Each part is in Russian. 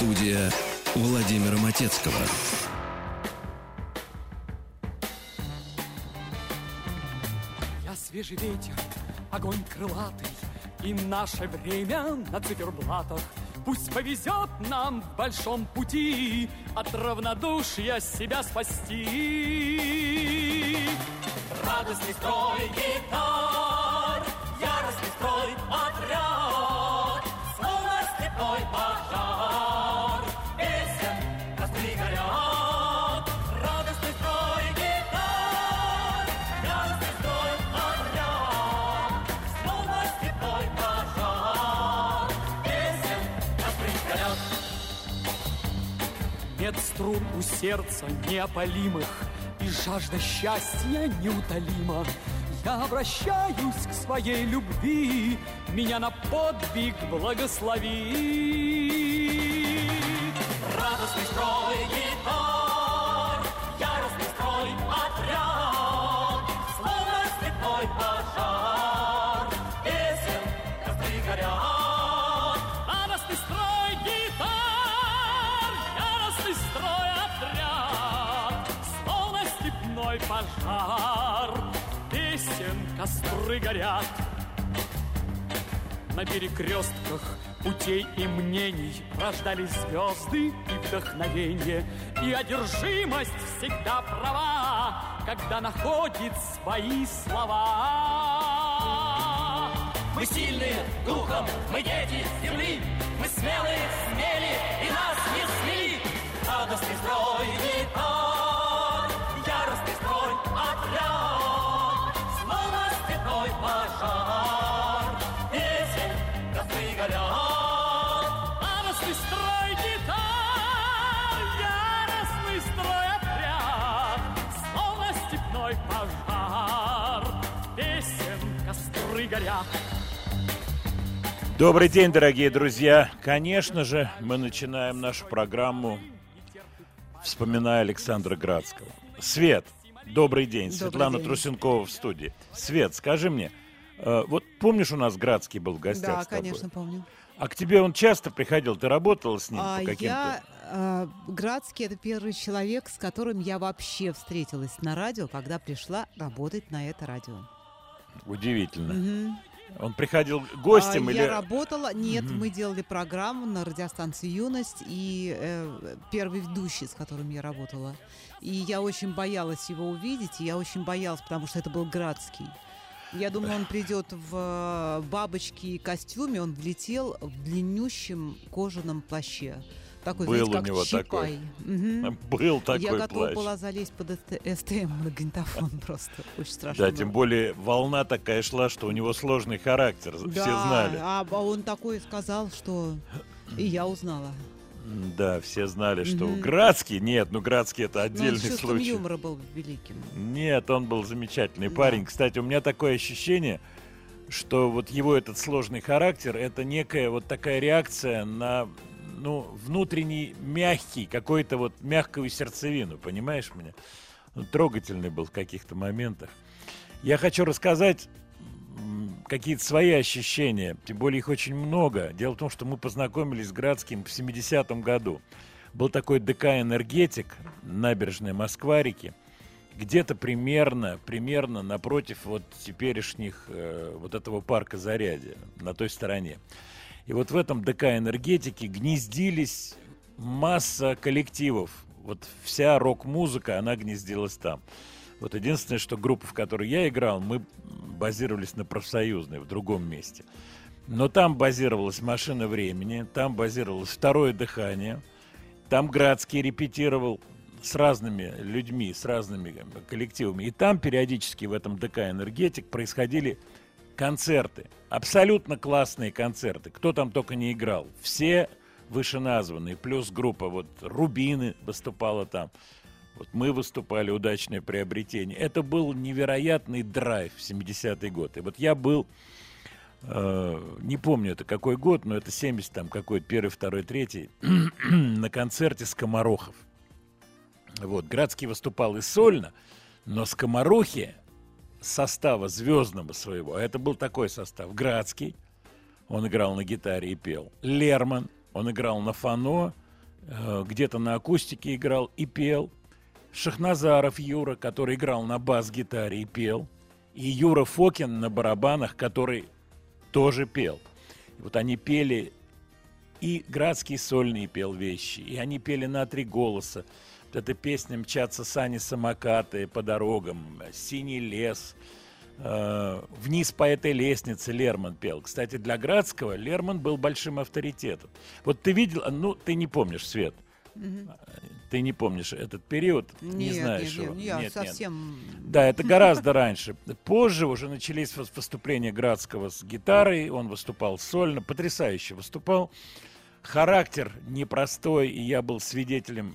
Студия Владимира Матецкого. Я свежий ветер, огонь крылатый, И наше время на циферблатах. Пусть повезет нам в большом пути От равнодушия себя спасти. Радостный строй гитар, струн у сердца неопалимых, И жажда счастья неутолима. Я обращаюсь к своей любви, Меня на подвиг благослови. Костры горят. На перекрестках путей и мнений Рождались звезды и вдохновение. И одержимость всегда права Когда находит свои слова. Мы сильные духом, мы дети земли. Мы смелые, смели и нас не смели Радостный строй Добрый день, дорогие друзья. Конечно же, мы начинаем нашу программу, вспоминая Александра Градского. Свет, добрый день. Добрый Светлана день. Трусенкова в студии. Свет, скажи мне, э, вот помнишь, у нас Градский был в гостях Да, с тобой? конечно, помню. А к тебе он часто приходил? Ты работала с ним А по каким-то? я а, Градский это первый человек, с которым я вообще встретилась на радио, когда пришла работать на это радио. Удивительно. Мгм. Он приходил гостем А, или... Я работала, нет, мы делали программу на радиостанции Юность и э, первый ведущий, с которым я работала. И я очень боялась его увидеть, и я очень боялась, потому что это был Градский. Я думала, он придет в э, бабочке и костюме, он влетел в длиннющем кожаном плаще. Такой, Был знаете, у как него Чапай. такой. Мгм. Был такой я готова плащ. была залезть под СТ- СТМ магнитофон просто. Очень страшно Да, было. тем более волна такая шла, что у него сложный характер. Все Да, знали. А, а он такой сказал, что и я узнала. Да, все знали, что Мгм. Градский, нет, ну Градский это Но он отдельный с чувством случай. юмора был великим. Нет, он был замечательный Да. парень. Кстати, у меня такое ощущение, что вот его этот сложный характер, это некая вот такая реакция на ну, внутренний мягкий, какой-то вот мягкую сердцевину, понимаешь меня? Он трогательный был в каких-то моментах. Я хочу рассказать какие-то свои ощущения, тем более их очень много. Дело в том, что мы познакомились с Градским в 70-м году. Был такой ДК «Энергетик», набережная Москва-реки, где-то примерно, примерно напротив вот теперешних, э, вот этого парка Зарядье, на той стороне. И вот в этом ДК «Энергетики» гнездились масса коллективов. Вот вся рок-музыка, она гнездилась там. Вот единственное, что группа, в которой я играл, мы базировались на профсоюзной, в другом месте. Но там базировалась «Машина времени», там базировалось «Второе дыхание», там Градский репетировал с разными людьми, с разными коллективами. И там периодически в этом ДК «Энергетик» происходили концерты. Абсолютно классные концерты. Кто там только не играл. Все вышеназванные. Плюс группа вот «Рубины» выступала там. Вот мы выступали, удачное приобретение. Это был невероятный драйв в 70-й год. И вот я был, э, не помню это какой год, но это 70 там какой-то, первый, второй, третий, на концерте «Скоморохов». Вот, Градский выступал и сольно, Но скоморохи состава звездного своего, это был такой состав, Градский, он играл на гитаре и пел, Лерман, он играл на фано, э, где-то на акустике играл и пел, Шахназаров Юра, который играл на бас-гитаре и пел, и Юра Фокин на барабанах, который тоже пел. Вот они пели, и Градский сольный пел вещи, и они пели на три голоса. Эта песня «Мчатся сани самокаты по дорогам», «Синий лес», э, «Вниз по этой лестнице» Лерман пел. Кстати, для Градского Лерман был большим авторитетом. Вот ты видел, ну, ты не помнишь, Свет, ты не помнишь этот период, не Нет, знаешь нет, его. нет, Нет, нет. совсем... Да, это гораздо раньше. Позже уже начались выступления Градского с гитарой, он выступал сольно, потрясающе выступал. Характер непростой, и я был свидетелем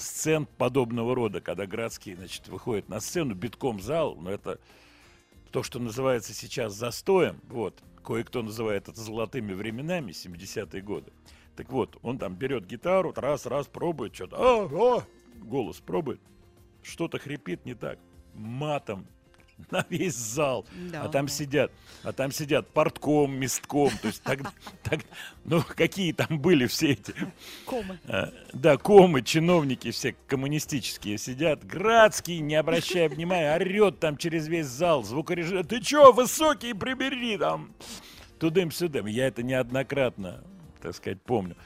сцен подобного рода, когда Градский, значит, выходит на сцену, битком зал, но это то, что называется сейчас застоем, вот, кое-кто называет это золотыми временами, 70-е годы. Так вот, он там берет гитару, раз-раз пробует что-то, а, а, голос пробует, что-то хрипит не так, матом на весь зал, Да, а там да. сидят, а там сидят портком, местком, то есть так, так, ну какие там были все эти Комы. а, Да, комы, чиновники все коммунистические сидят. Градский, не обращая внимания, орет там через весь зал. Звукорежиссер, ты чё, высокий, прибери там. Тудым-сюдым. Я это неоднократно, так сказать, помню.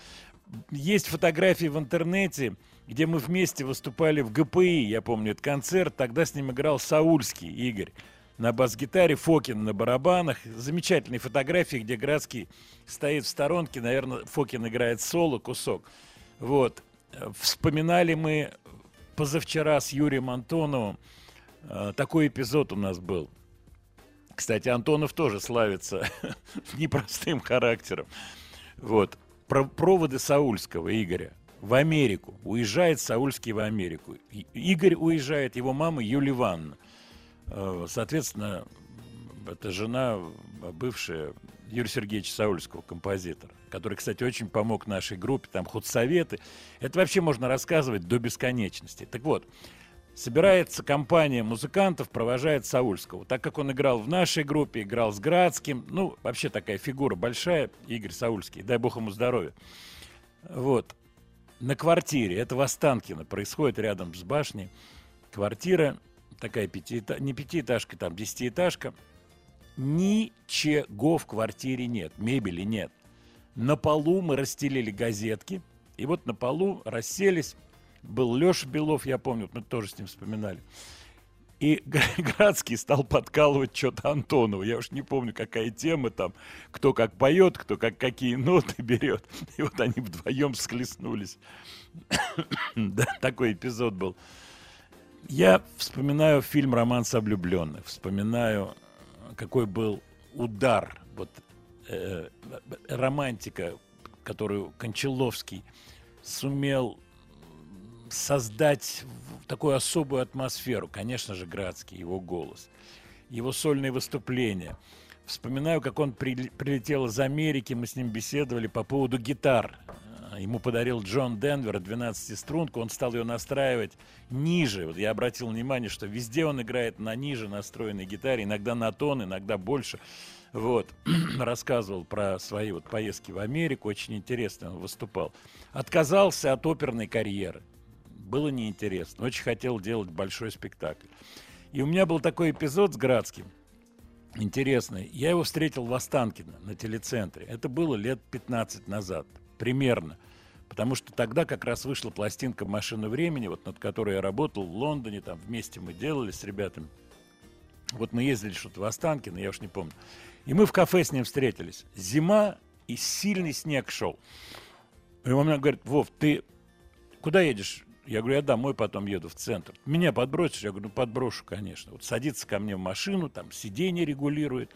Есть фотографии в интернете, где мы вместе выступали в ГПИ, я помню этот концерт. Тогда с ним играл Саульский Игорь на бас-гитаре, Фокин на барабанах. Замечательные фотографии, где Градский стоит в сторонке. Наверное, Фокин играет соло, кусок. Вот. Вспоминали мы позавчера с Юрием Антоновым. э, Такой эпизод у нас был. Кстати, Антонов тоже славится непростым характером. Вот. Про- проводы Саульского Игоря в Америку. Уезжает Саульский в Америку. Игорь уезжает, его мама Юлия Ивановна. Э, Соответственно, это жена э, бывшая Юрия Сергеевича Саульского, композитора, который, кстати, очень помог нашей группе, там худсоветы. Это вообще можно рассказывать до бесконечности. Так вот, собирается компания музыкантов, провожает Саульского. Так как он играл в нашей группе, играл с Градским, ну, вообще такая фигура большая, Игорь Саульский, дай бог ему здоровья. Вот. На квартире, это в Останкино, происходит рядом с башней. Квартира, такая пятиэтажка, не пятиэтажка, там десятиэтажка. Ничего в квартире нет, мебели нет. На полу мы расстелили газетки, и вот на полу расселись. Был Леша Белов, я помню, мы тоже с ним вспоминали. И Градский стал подкалывать что-то Антонову. Я уж не помню, какая тема там, кто как поет, кто как какие ноты берет. И вот они вдвоем схлестнулись. Да, такой эпизод был. Я вспоминаю фильм «Романс о влюбленных», вспоминаю, какой был удар, вот э, романтика, которую Кончаловский сумел создать такую особую атмосферу. Конечно же, Градский, его голос, его сольные выступления. Вспоминаю, как он прили- прилетел из Америки, мы с ним беседовали по поводу гитар. А, Ему подарил Джон Денвер 12-струнку, он стал ее настраивать ниже. Вот я обратил внимание, что везде он играет на ниже настроенной гитаре, иногда на тон, иногда больше. Вот, рассказывал про свои вот поездки в Америку, очень интересно он выступал. Отказался от оперной карьеры. Было неинтересно, очень хотел делать большой спектакль. И у меня был такой эпизод с Градским, интересный. Я его встретил в Останкино на телецентре. Это было лет 15 назад, примерно. Потому что тогда как раз вышла пластинка «Машина времени», вот над которой я работал в Лондоне, там вместе мы делали с ребятами. Вот мы ездили что-то в Останкино, я уж не помню. И мы в кафе с ним встретились. Зима и сильный снег шел. И он мне говорит, Вов, ты куда едешь? Я говорю, я домой потом еду в центр. Меня подбросишь? Я говорю, ну подброшу, конечно. Вот садится ко мне в машину, там сиденье регулирует,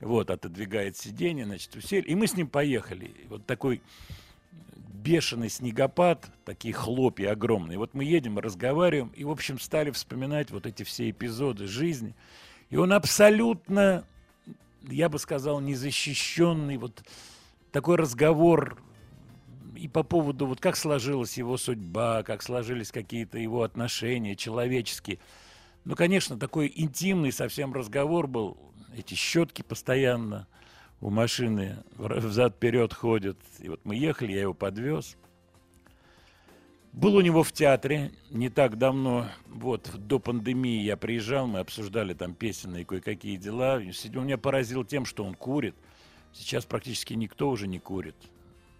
вот, отодвигает сиденье, значит, усели. И мы с ним поехали. Вот такой бешеный снегопад, такие хлопья огромные. Вот мы едем, разговариваем, и, в общем, стали вспоминать вот эти все эпизоды жизни. И он абсолютно, я бы сказал, незащищенный. Вот такой разговор и по поводу, вот как сложилась его судьба, как сложились какие-то его отношения человеческие. Ну, конечно, такой интимный совсем разговор был. Эти щетки постоянно у машины взад-вперед ходят. И вот мы ехали, я его подвез. Был у него в театре не так давно, вот, до пандемии я приезжал, мы обсуждали там песенные кое-какие дела. Он меня поразил тем, что он курит. Сейчас практически никто уже не курит.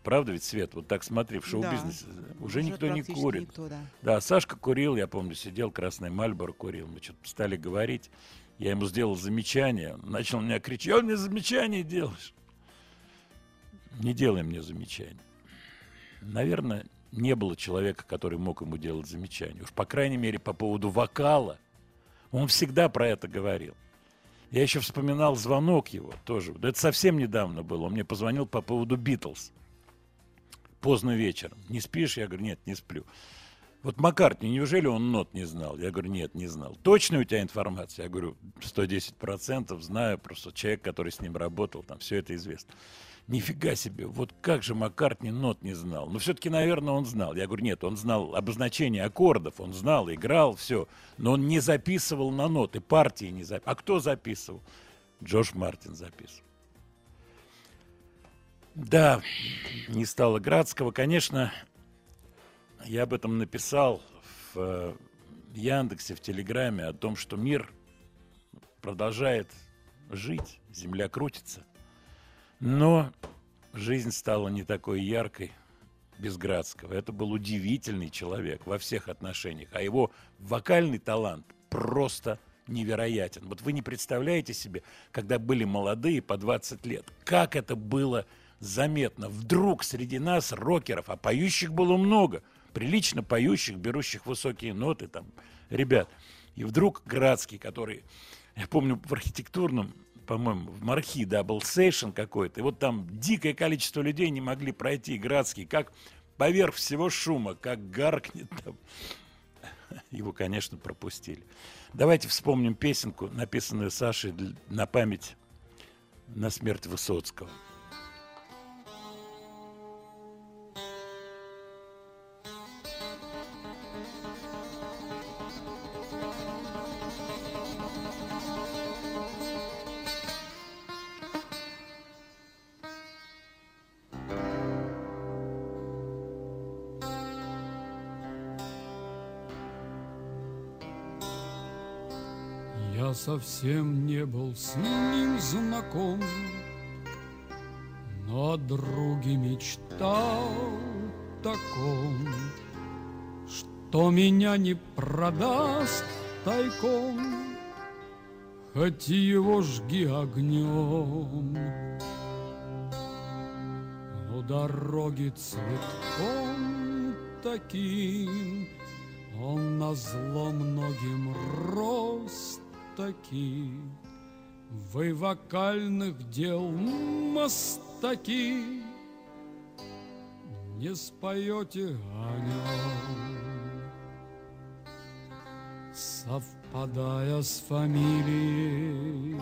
Правда ведь, Свет? Вот так смотри, в шоу-бизнесе да. уже, уже никто не курит. Никто, да. да, Сашка курил, я помню, сидел, красный Мальборо курил. Мы что-то стали говорить. Я ему сделал замечание. Он начал меня кричать, он мне замечание делаешь. Не делай мне замечания. Наверное, не было человека, который мог ему делать замечания. Уж, по крайней мере, по поводу вокала. Он всегда про это говорил. Я еще вспоминал звонок его тоже. Это совсем недавно было. Он мне позвонил по поводу Битлз поздно вечером. Не спишь? Я говорю, нет, не сплю. Вот Маккартни, неужели он нот не знал? Я говорю, нет, не знал. Точно у тебя информация? Я говорю, 110% знаю, просто человек, который с ним работал, там все это известно. Нифига себе, вот как же Маккартни нот не знал? Но все-таки, наверное, он знал. Я говорю, нет, он знал обозначение аккордов, он знал, играл, все. Но он не записывал на ноты, партии не записывал. А кто записывал? Джош Мартин записывал. Да, не стало Градского. Конечно, я об этом написал в э, Яндексе, в Телеграме, о том, что мир продолжает жить, земля крутится. Но жизнь стала не такой яркой без Градского. Это был удивительный человек во всех отношениях, а его вокальный талант просто невероятен. Вот вы не представляете себе, когда были молодые по 20 лет, как это было заметно. Вдруг среди нас, рокеров, а поющих было много, прилично поющих, берущих высокие ноты, там, ребят. И вдруг Градский, который, я помню, в архитектурном, по-моему, в Мархи, да, был сейшн какой-то, и вот там дикое количество людей не могли пройти, Градский, как поверх всего шума, как гаркнет там. Его, конечно, пропустили. Давайте вспомним песенку, написанную Сашей на память на смерть Высоцкого. Совсем не был с ним знаком, Но о мечтал таком, Что меня не продаст тайком, Хоть его жги огнем. У дороги цветком таким Он на зло многим рост таки, Вы вокальных дел мастаки, Не споете о. Совпадая с фамилией,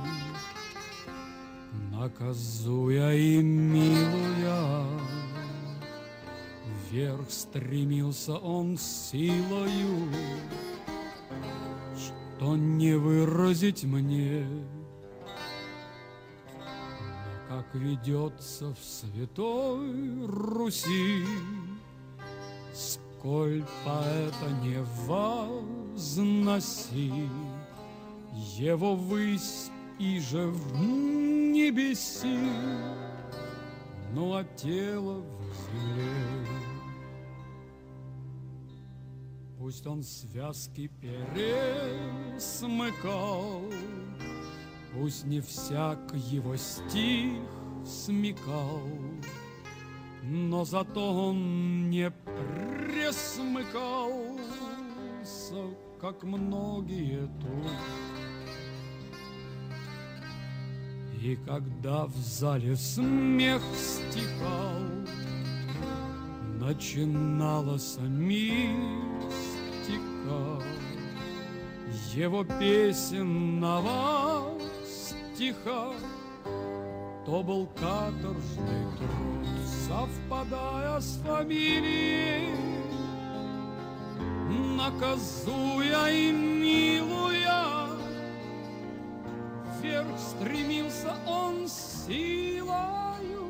Наказуя и милуя, Вверх стремился он силою, что не выразить мне, но как ведется в святой Руси, сколь поэта не возноси, его высь и же в небеси, ну а тело в земле. Пусть он связки пересмыкал, Пусть не всяк его стих смекал, Но зато он не пресмыкался, Как многие тут. И когда в зале смех стихал, Начиналась мисс звука Его песенного стиха То был каторжный труд, совпадая с фамилией. Наказуя и милуя Вверх стремился он силою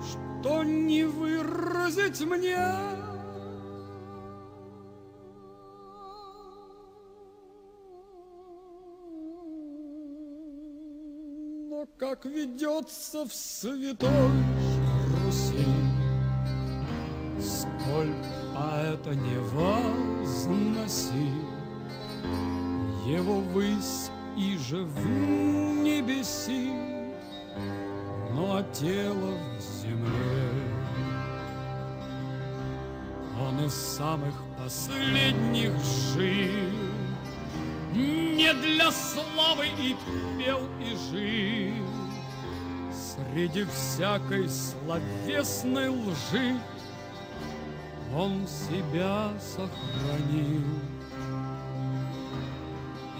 Что не выразить мне как ведется в святой Руси. Сколь поэта не возноси Его высь и же в небеси Но а тело в земле. Он из самых последних жил Не для славы и пел и жил Среди всякой словесной лжи Он себя сохранил.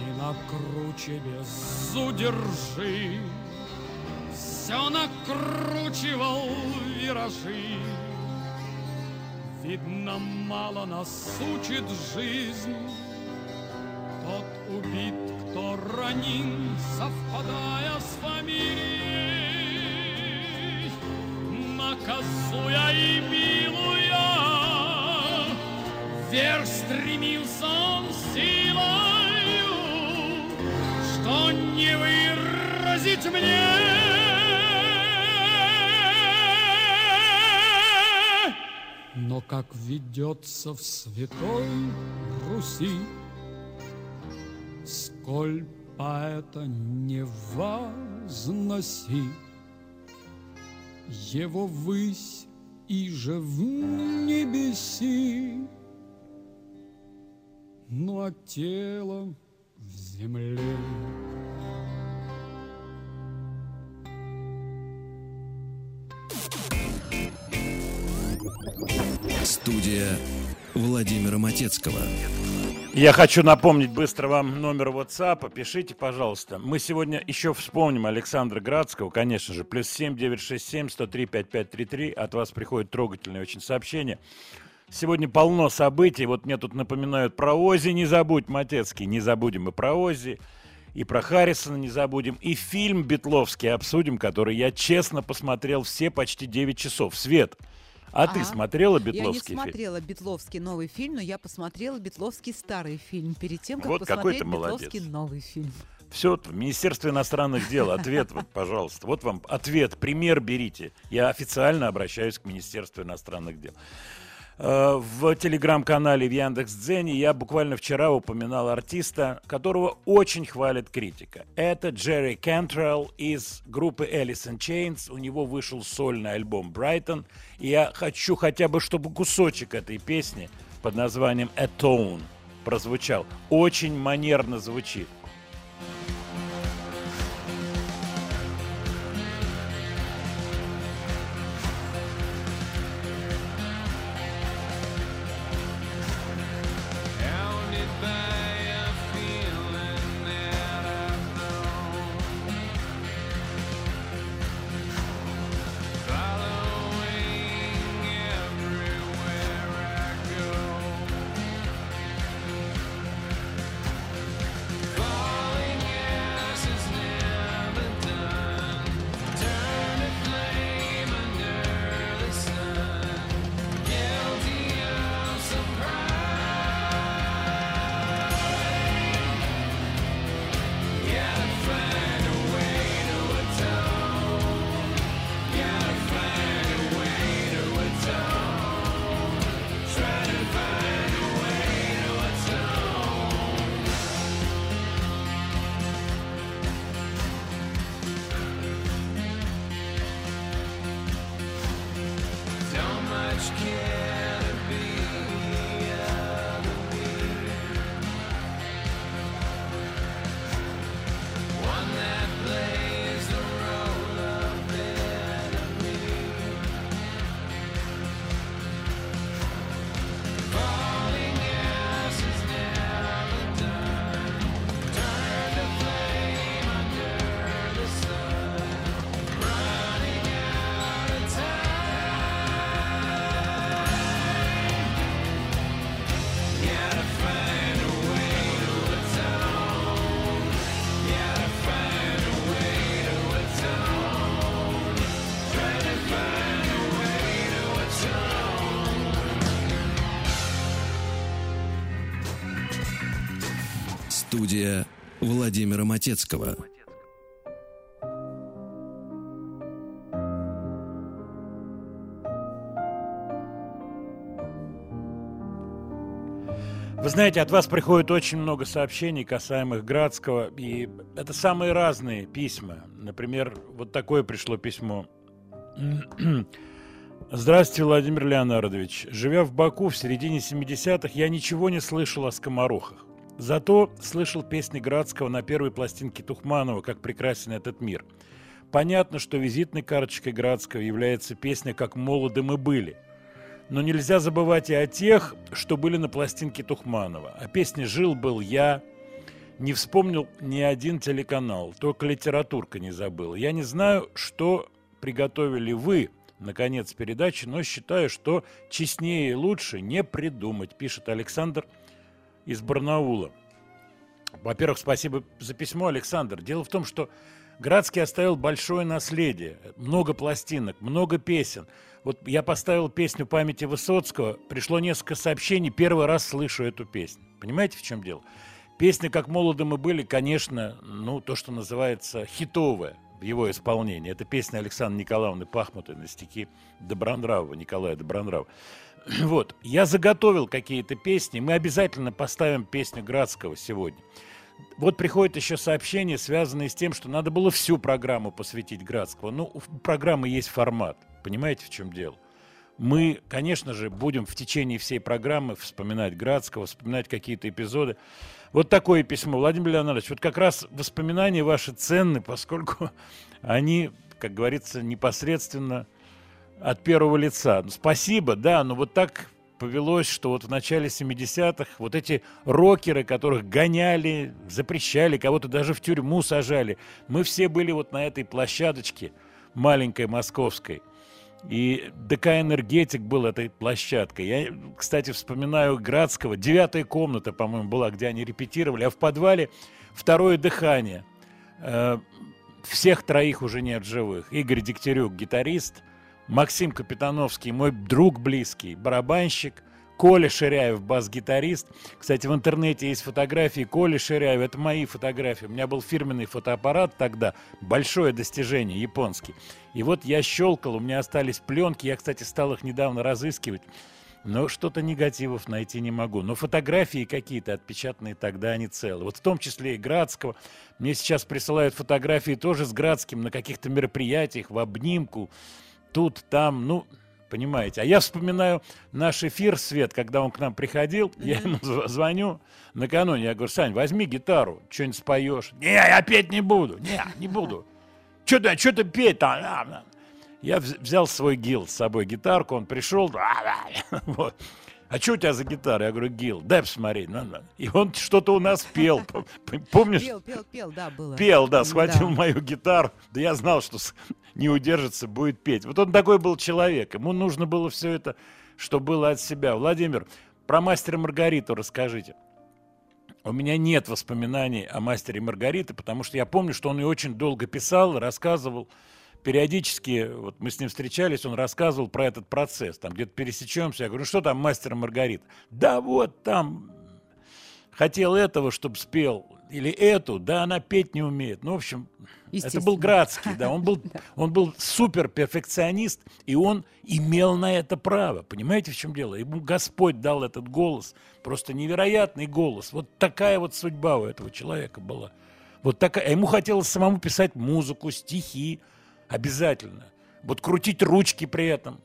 И на круче безудержи Все накручивал виражи. Видно, мало нас учит жизнь Тот убит, кто ранен, совпадая с фамилией Наказуя и милуя. Вверх стремился он силою Что не выразить мне. Но как ведется в святой Руси, Сколь поэта не возноси, Его высь и же в небеси, Ну а тело в земле. Студия Владимира Матецкого. Я хочу напомнить быстро вам номер WhatsApp. Пишите, пожалуйста. Мы сегодня еще вспомним Александра Градского, конечно же. Плюс 7 967 103 5533. От вас приходит трогательное очень сообщение. Сегодня полно событий. Вот мне тут напоминают про Ози. Не забудь, Матецкий. Не забудем и про Ози. И про Харрисона не забудем. И фильм Бетловский обсудим, который я честно посмотрел все почти 9 часов. Свет. А ты смотрела Я не Бетловский фильм? смотрела Бетловский новый фильм, но я посмотрела Бетловский старый фильм перед тем, как Вот посмотреть молодец. Бетловский новый фильм. Все, в Министерство иностранных дел, ответ, вот, пожалуйста. Вот вам ответ, пример берите. Я официально обращаюсь к Министерству иностранных дел. Э, В телеграм-канале в Яндекс.Дзене я буквально вчера упоминал артиста, которого очень хвалит критика. Это Джерри Кентрелл из группы Alice in Chains. У него вышел сольный альбом «Брайтон». И я хочу хотя бы, чтобы кусочек этой песни под названием «Atone» прозвучал. Очень манерно звучит. Студия Владимира Матецкого. Вы знаете, от вас приходит очень много сообщений, касаемых Градского, и это самые разные письма. Например, вот такое пришло письмо. Здравствуйте, Владимир Леонардович. Живя в Баку в середине 70-х, я ничего не слышал о скоморохах. Зато слышал песни Градского на первой пластинке Тухманова «Как прекрасен этот мир». Понятно, что визитной карточкой Градского является песня «Как молоды мы были». Но нельзя забывать и о тех, что были на пластинке Тухманова. О песне «Жил-был я», не вспомнил ни один телеканал, только литературка не забыл. Я не знаю, что приготовили вы на конец передачи, но считаю, что честнее и лучше не придумать, пишет Александр из Барнаула. Во-первых, спасибо за письмо, Александр. Дело в том, что Градский оставил большое наследие, много пластинок, много песен. Вот я поставил песню памяти Высоцкого, пришло несколько сообщений, первый раз слышу эту песню. Понимаете, в чем дело? Песня «Как молоды мы были», конечно, ну, то, что называется хитовая его исполнении. Это песня Александры Николаевны Пахмутой на стихи Добронравова, Николая Добронравова. Вот, я заготовил какие-то песни, мы обязательно поставим песню Градского сегодня. Вот приходит еще сообщение, связанное с тем, что надо было всю программу посвятить Градского. Ну, у программы есть формат. Понимаете, в чем дело? Мы, конечно же, будем в течение всей программы вспоминать Градского, вспоминать какие-то эпизоды. Вот такое письмо. Владимир Леонидович, вот как раз воспоминания ваши ценны, поскольку они, как говорится, непосредственно от первого лица. Ну, Спасибо, да, но вот так повелось, что вот в начале 70-х вот эти рокеры, которых гоняли, запрещали, кого-то даже в тюрьму сажали, мы все были вот на этой площадочке маленькой московской. И ДК «Энергетик» был этой площадкой. Я, кстати, вспоминаю Градского. Девятая комната, по-моему, была, где они репетировали. А в подвале второе дыхание. Э, Всех троих уже нет живых. Игорь Дегтярюк, гитарист. Максим Капитановский, мой друг близкий, барабанщик. Коля Ширяев, бас-гитарист. Кстати, в интернете есть фотографии Коли Ширяева. Это мои фотографии. У меня был фирменный фотоаппарат тогда. Большое достижение, японский. И вот я щелкал, у меня остались пленки. Я, кстати, стал их недавно разыскивать. Но что-то негативов найти не могу. Но фотографии какие-то отпечатанные тогда, они целы. Вот в том числе и Градского. Мне сейчас присылают фотографии тоже с Градским на каких-то мероприятиях, в обнимку. Тут, там, ну, понимаете. А я вспоминаю наш эфир, Свет, когда он к нам приходил, я ему зв- звоню накануне, я говорю, Сань, возьми гитару, что-нибудь споешь. Не, я петь не буду, не, не буду. Что ты, что ты петь там? А, а. Я вз- взял свой гил с собой, гитарку, он пришел, вот. А что у тебя за гитара? Я говорю, Гил, дай посмотреть. на, на». И он что-то у нас пел. Помнишь? Пел, пел, пел, да, было. Пел, да, схватил Да. мою гитару. Да я знал, что не удержится, будет петь. Вот он такой был человек. Ему нужно было все это, что было от себя. Владимир, про мастера Маргариту расскажите. У меня нет воспоминаний о мастере Маргариты, потому что я помню, что он и очень долго писал, рассказывал. Периодически, вот мы с ним встречались, он рассказывал про этот процесс. Там где-то пересечемся. Я говорю, ну что там мастер Маргарита? Да вот там хотел этого, чтобы спел, или эту, да, она петь не умеет. Ну, в общем, это был. Градский, да, он был, он был супер перфекционист, и он имел на это право. Понимаете, в чем дело? Ему Господь дал этот голос, просто невероятный голос. Вот такая вот судьба у этого человека была. Вот такая. А ему хотелось самому писать музыку, стихи, обязательно. Вот крутить ручки при этом,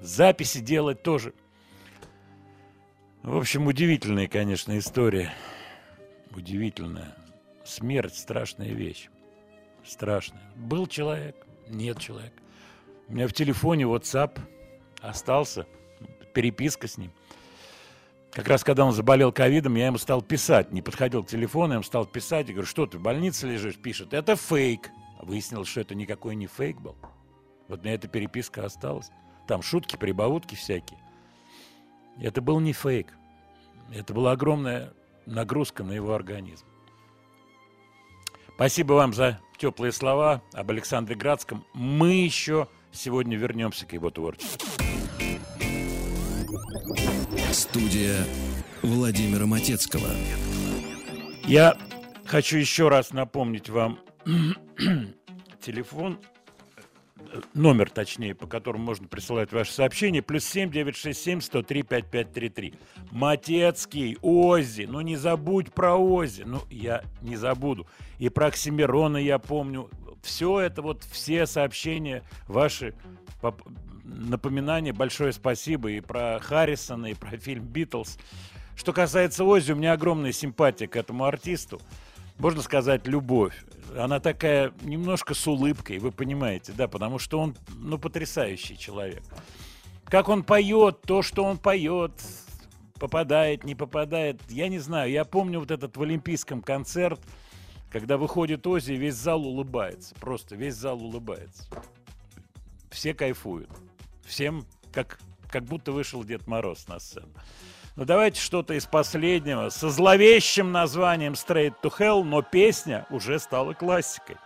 записи делать тоже. В общем, удивительная, конечно, история. Удивительная. Смерть – страшная вещь. Страшная. Был человек, нет человека. У меня в телефоне WhatsApp остался, переписка с ним. Как раз когда он заболел ковидом, я ему стал писать. Не подходил к телефону, я ему стал писать. Я говорю, что ты в больнице лежишь? Пишет, это фейк. Выяснилось, что это никакой не фейк был. Вот меня эта переписка осталась. Там шутки, прибаутки всякие. Это был не фейк. Это была огромная нагрузка на его организм. Спасибо вам за теплые слова об Александре Градском. Мы еще сегодня вернемся к его творчеству. Студия Владимира Матецкого. Я хочу еще раз напомнить вам телефон, э, номер, точнее, по которому можно присылать ваши сообщения, плюс 7 967 103 5533. Матецкий, Ози, ну не забудь про Ози, ну я не забуду. И про Оксимирона я помню. Все это, вот все сообщения ваши, напоминания, большое спасибо и про Харрисона, и про фильм «Битлз». Что касается Ози, у меня огромная симпатия к этому артисту. Можно сказать, любовь. Она такая немножко с улыбкой, вы понимаете, да, потому что он, ну, потрясающий человек. Как он поет, то, что он поет, попадает, не попадает, я не знаю. Я помню вот этот в Олимпийском концерт, когда выходит Ози, весь зал улыбается. Просто весь зал улыбается. Все кайфуют. Всем как, как будто вышел Дед Мороз на сцену. Ну давайте что-то из последнего. Со зловещим названием Straight to Hell, но песня уже стала классикой.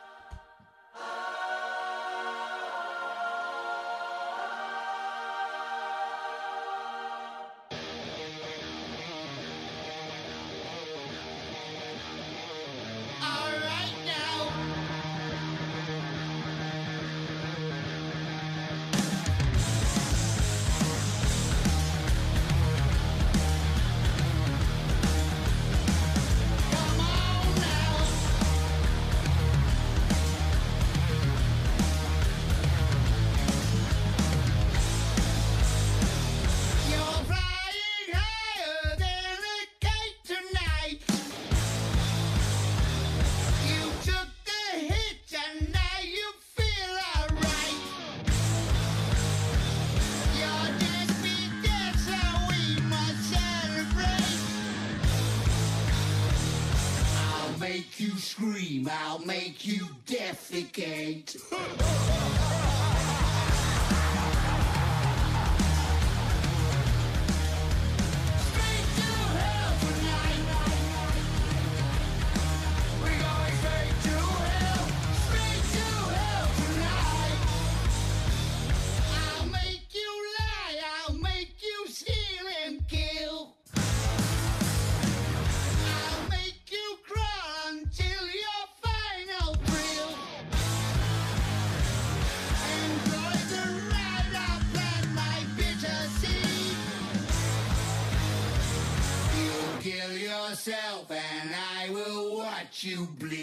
You bleed.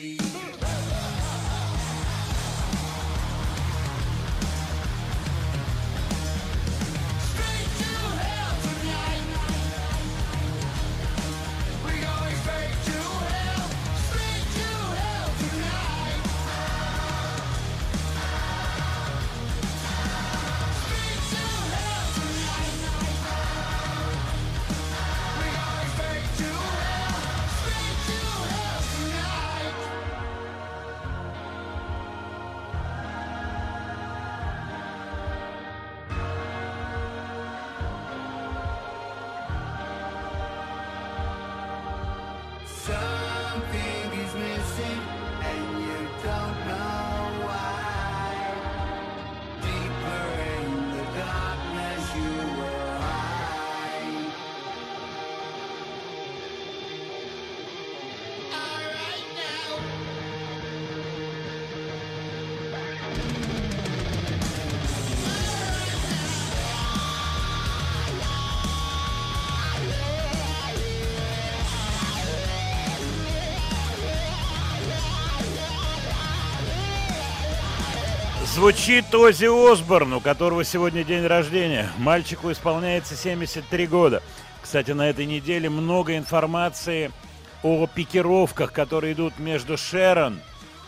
Звучит Оззи Осборн, у которого сегодня день рождения. Мальчику исполняется 73 года. Кстати, на этой неделе много информации о пикировках, которые идут между Шерон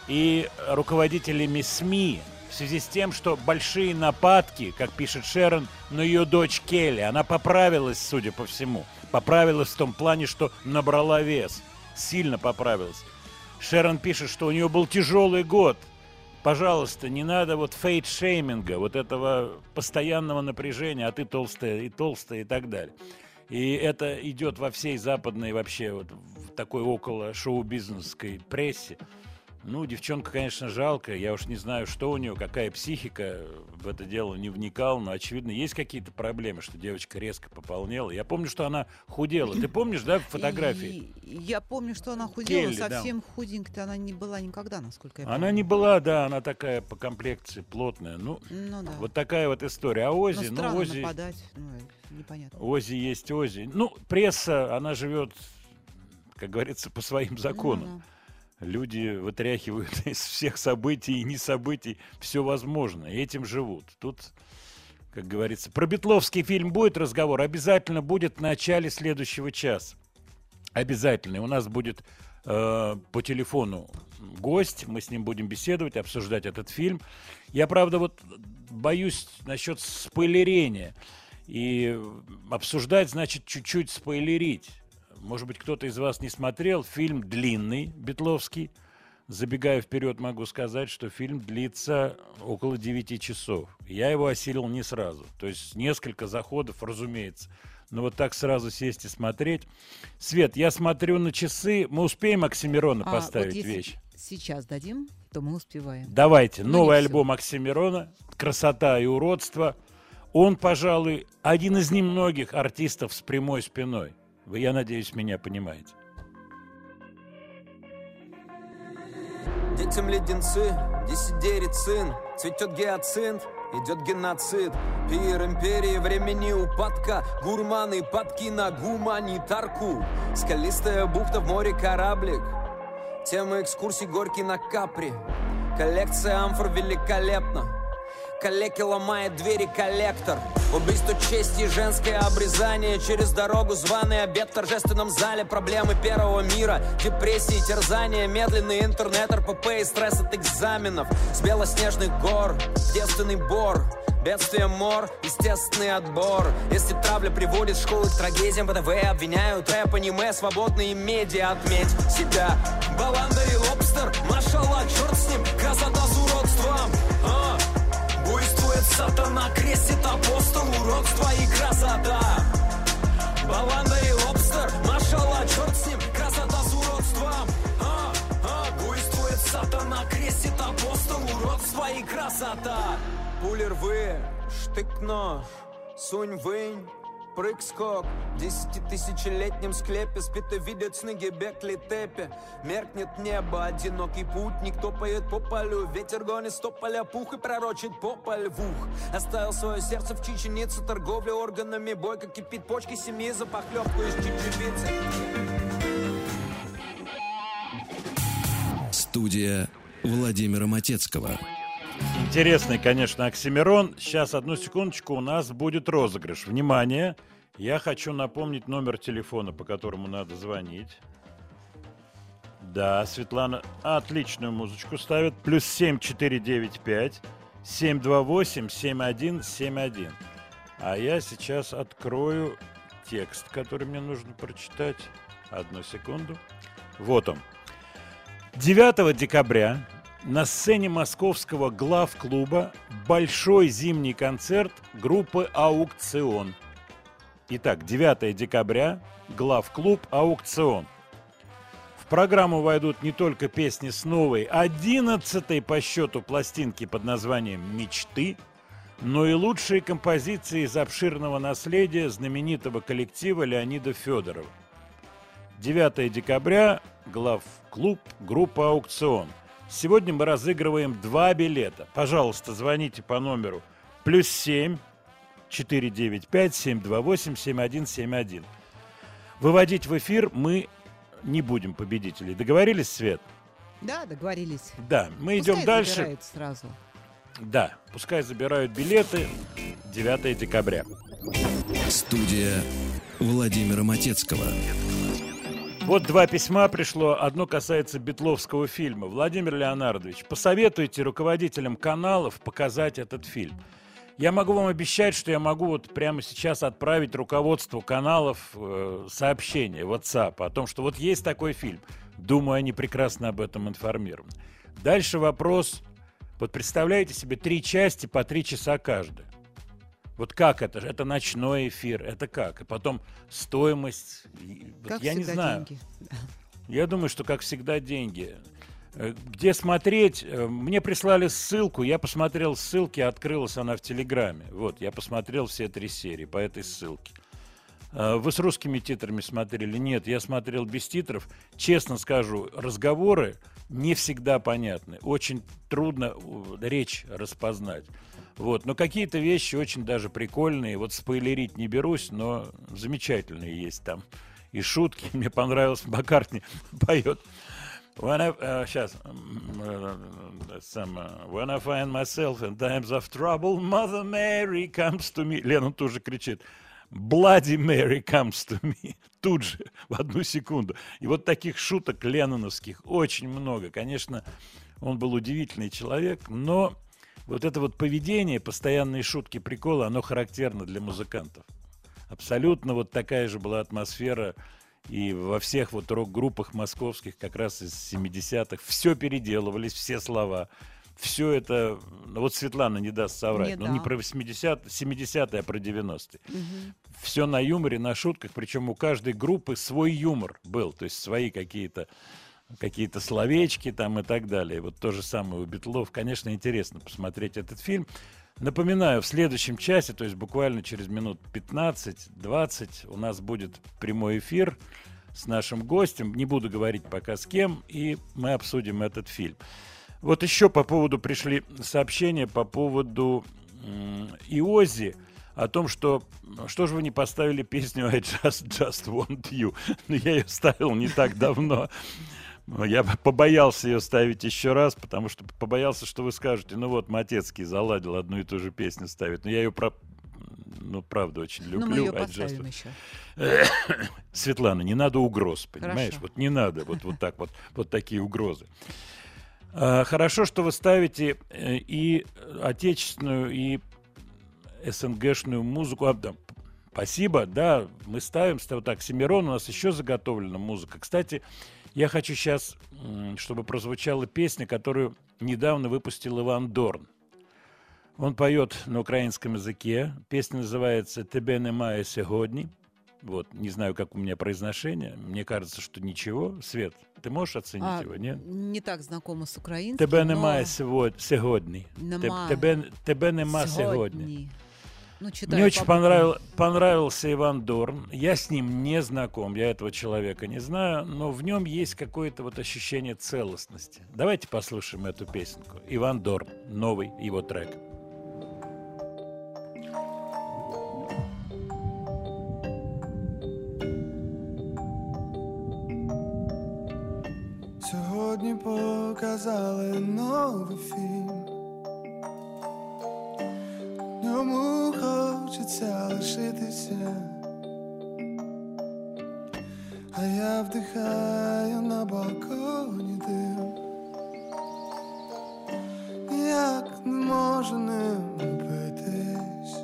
и руководителями СМИ в связи с тем, что большие нападки, как пишет Шерон, на ее дочь Келли. Она поправилась, судя по всему. Поправилась в том плане, что набрала вес. Сильно поправилась. Шерон пишет, что у нее был тяжелый год. Пожалуйста, не надо вот фэт-шейминга, вот этого постоянного напряжения, а ты толстая и толстая и так далее. И это идет во всей западной вообще вот в такой около шоу-бизнесской прессе. Ну, девчонка, конечно, жалко. Я уж не знаю, что у нее, какая психика. В это дело не вникал, но, очевидно, есть какие-то проблемы, что девочка резко пополнела. Я помню, что она худела. Ты помнишь, да, фотографии? Я помню, что она худела, Келли, да. совсем худенькая она не была никогда, насколько я Она помню. не была, да, она такая по комплекции плотная. Ну, Ну да. вот такая вот история. А Но Ози, ну, странно Ози, нападать, ну, непонятно. Ози есть Ози. Ну, пресса, она живет, как говорится, по своим законам. Ну, Люди вытряхивают из всех событий и не событий все возможно, и этим живут. Тут, как говорится, про Бетловский фильм будет разговор, обязательно будет в начале следующего часа. Обязательно. И У нас будет э, по телефону гость, мы с ним будем беседовать, обсуждать этот фильм. Я, правда, вот боюсь насчет спойлерения. И обсуждать значит чуть-чуть спойлерить. Может быть, кто-то из вас не смотрел. Фильм длинный, Бетловский. Забегая вперед, могу сказать, что фильм длится около 9 часов. Я его осилил не сразу. То есть несколько заходов, разумеется. Но вот так сразу сесть и смотреть. Свет, я смотрю на часы. Мы успеем Оксимирона А, вот поставить если вещь? Сейчас дадим, то мы успеваем. Давайте, Ну, не новый альбом Оксимирона «Красота и уродство». Он, пожалуй, один из немногих артистов с прямой спиной. Вы, я надеюсь, меня понимаете. Детям леденцы, десидерит сын, цветет гиацинт, идет геноцид. Пир империи времени упадка, гурманы падки на гуманитарку. Скалистая бухта в море кораблик, тема экскурсий горький на капри. Коллекция амфор великолепна. Калеки ломает двери коллектор. Убийство чести и женское обрезание. Через дорогу званый обед в торжественном зале. Проблемы первого мира, депрессии, терзания Медленный интернет, РПП и стресс от экзаменов. С белоснежных гор, девственный бор. Бедствие мор, естественный отбор. Если травля приводит школы к трагедиям ВДВ обвиняют рэп, аниме, свободные медиа. Отметь себя, баланда и лобстер. Машалла, черт с ним, красота с уродством. А? Буйствует сатана, крестит апостол, уродство и красота. Баланда и лобстер, машалла, черт с ним, красота с уродством. А, а, буйствует сатана, крестит апостол, уродство и красота. Пули рвы, штык-нож, сунь вынь, прыг-скок. В Десятитысячелетнем склепе спит и видит сны Гебекли Тепе. Меркнет небо, одинокий путник Топает по полю, ветер гонит поля Пух и пророчит по львух Оставил свое сердце в чеченице Торговля органами, бойко кипит. Почки семьи за похлебку из чечевицы. Студия Владимира Матецкого. Интересный, конечно, Оксимирон. Сейчас, одну секундочку, у нас будет розыгрыш. Внимание! Я хочу напомнить номер телефона, по которому надо звонить. Да, Светлана отличную музычку ставит. Плюс 7495 728 7171. А я сейчас открою текст, который мне нужно прочитать. Одну секунду. Вот он. 9 декабря на сцене московского главклуба большой зимний концерт группы «Аукцион». Итак, 9 декабря, главклуб «Аукцион». В программу войдут не только песни с новой, 11 по счету пластинки под названием «Мечты», но и лучшие композиции из обширного наследия знаменитого коллектива Леонида Федорова. 9 декабря, главклуб, группа «Аукцион». Сегодня мы разыгрываем два билета. Пожалуйста, звоните по номеру плюс 7 495 728 7171. Выводить в эфир мы не будем победителей. Договорились, Свет? Да, договорились. Да, мы Пускай идем дальше. забирают сразу. Да, пускай забирают билеты 9 декабря. Студия Владимира Матецкого. Вот два письма пришло. Одно касается Бетловского фильма. Владимир Леонардович, посоветуйте руководителям каналов показать этот фильм. Я могу вам обещать, что я могу вот прямо сейчас отправить руководству каналов э, сообщение, WhatsApp о том, что вот есть такой фильм. Думаю, они прекрасно об этом информированы. Дальше вопрос. Вот представляете себе три части по три часа каждая. Вот как это? Это ночной эфир, это как? И потом стоимость. и вот Как я не знаю. деньги. Я думаю, что, как всегда, деньги. Э, Где смотреть? Э, Мне прислали ссылку, я посмотрел ссылки, открылась она в Телеграме. Вот, я посмотрел все три серии по этой ссылке. Э, Вы с русскими титрами смотрели? Нет, я смотрел без титров. Честно скажу, разговоры не всегда понятны. Очень трудно речь распознать. Вот. Но какие-то вещи очень даже прикольные. Вот спойлерить не берусь, но замечательные есть там. И шутки. Мне понравилось, Маккартни поет. When I, э, сейчас, э, э, When I find myself in times of trouble, Mother Mary comes to me. Леннон тоже кричит. Bloody Mary comes to me. Тут же, в одну секунду. И вот таких шуток ленноновских очень много. Конечно, он был удивительный человек, но вот это вот поведение, постоянные шутки, приколы, оно характерно для музыкантов. Абсолютно вот такая же была атмосфера и во всех вот рок-группах московских как раз из 70-х. Все переделывались, все слова. Все это... ну Вот Светлана не даст соврать. Не но не дам. про 80 70-е, а про 90-е. Все на юморе, на шутках. Причем у каждой группы свой юмор был. То есть свои какие-то какие-то словечки там и так далее. Вот то же самое у Битлов. Конечно, интересно посмотреть этот фильм. Напоминаю, в следующем часе, то есть буквально через минут 15-20, у нас будет прямой эфир с нашим гостем. Не буду говорить пока с кем, и мы обсудим этот фильм. Вот еще по поводу пришли сообщения по поводу Иози о том, что что же вы не поставили песню I just, just want you. Ну, я ее ставил не так давно. Но Я побоялся ее ставить еще раз, потому что побоялся, что вы скажете, ну вот Матецкий заладил одну и ту же песню ставить. Но я ее, про... ну, правда, очень Ну, люблю. мы ее just поставим еще. Светлана, не надо угроз, понимаешь? Хорошо. Вот не надо вот, вот так вот, вот такие угрозы. А, Хорошо, что вы ставите э, и отечественную, и СНГшную музыку. А, да, Спасибо, да, мы ставим, ставим так, Семирон, у нас еще заготовлена музыка. Кстати, я хочу сейчас, чтобы прозвучала песня, которую недавно выпустил Иван Дорн. Он поет на украинском языке. Песня называется «Тебе немає сьогодні». Вот, не знаю, как у меня произношение. Мне кажется, что ничего. Свет, ты можешь оценить А, его, нет? Не так знакома з українським, Тебе но немає сьогодні. сьогодні. Нема. Тебе, тебе нема сьогодні. Ну, читаю Мне очень понравил, понравился Иван Дорн. Я с ним не знаком, я этого человека не знаю, но в нем есть какое-то вот ощущение целостности. Давайте послушаем эту песенку. Иван Дорн, новый его трек. Сьогодні показали новий фільм. В ньому хочеться лишитися. А я вдихаю на балконі дим. Ніяк не можу ним напитись.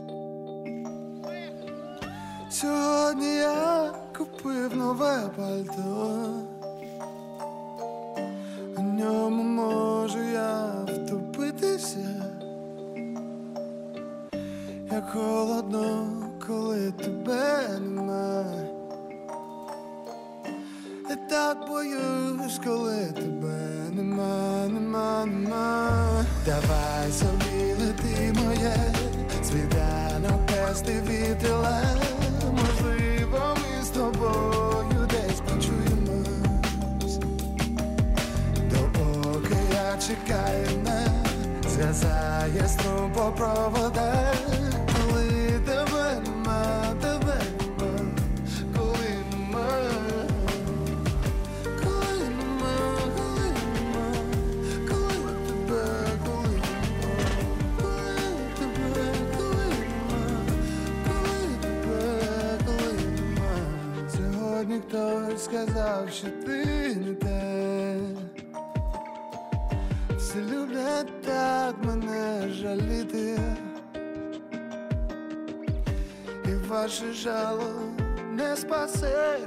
Сьогодні я купив нове пальто. У ньому можу я втопитися, як холодно, коли тебе нема. І так боюсь, коли тебе нема, нема, нема. Давай собі лети моє, світанок пести вітеле. Можливо, ми з тобою десь почуємось. Допоки я чекаю не зв'язає струм по проводах, і ваше жало не спасе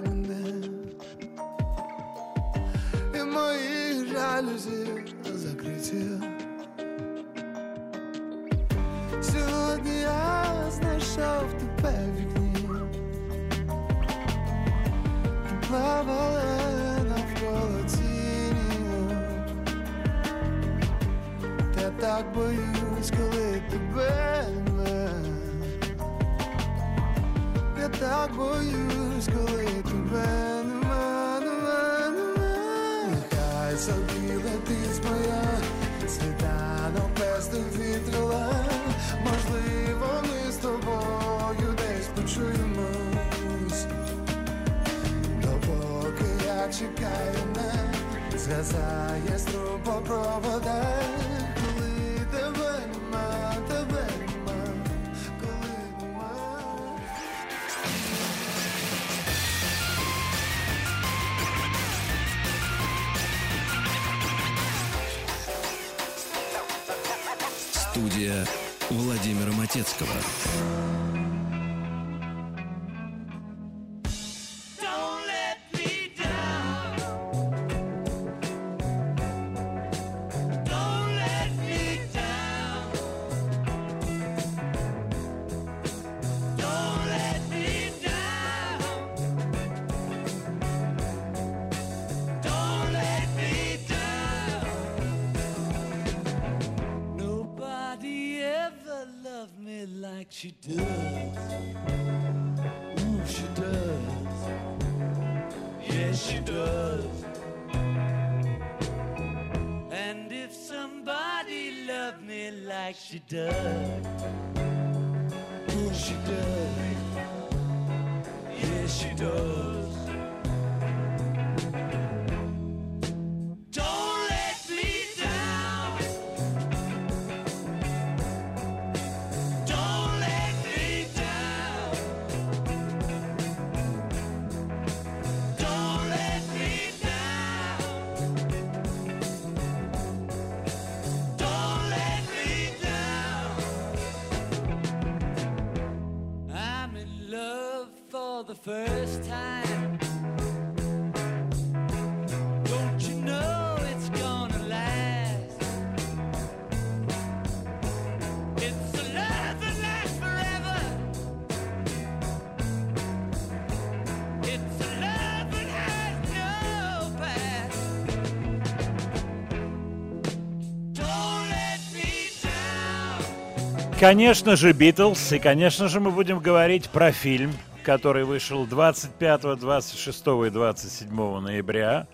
Конечно же, Битлз, и, конечно же, мы будем говорить про фильм, который вышел 25, 26 и 27 ноября.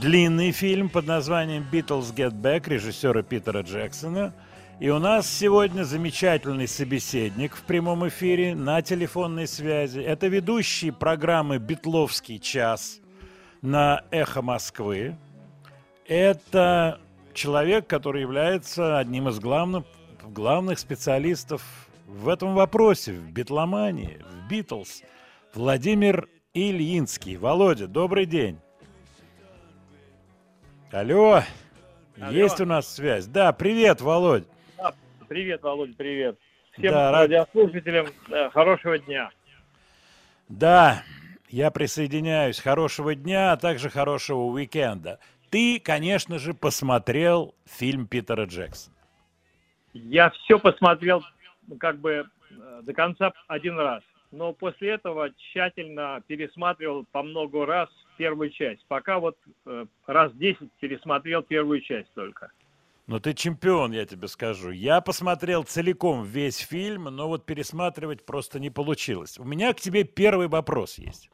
Длинный фильм под названием «Beatles Get Back» режиссера Питера Джексона. И у нас сегодня замечательный собеседник в прямом эфире на телефонной связи. Это ведущий программы «Битловский час» на «Эхо Москвы». Это человек, который является одним из главных, главных специалистов в этом вопросе, в битломании, в Битлз. Владимир Ильинский. Володя, добрый день. Алло. Есть у нас связь? Да, привет, Володь. Привет, Володя, привет. Всем Да, рад- радиослушателям э, хорошего дня. Да, я присоединяюсь. Хорошего дня, а также хорошего уикенда. Ты, конечно же, посмотрел фильм Питера Джексона. Я все посмотрел как бы э, до конца один раз. Но после этого тщательно пересматривал по много раз первую часть. Пока вот э, раз 10 пересмотрел первую часть только. Ну, ты чемпион, я тебе скажу. Я посмотрел целиком весь фильм, но вот пересматривать просто не получилось. У меня к тебе первый вопрос есть.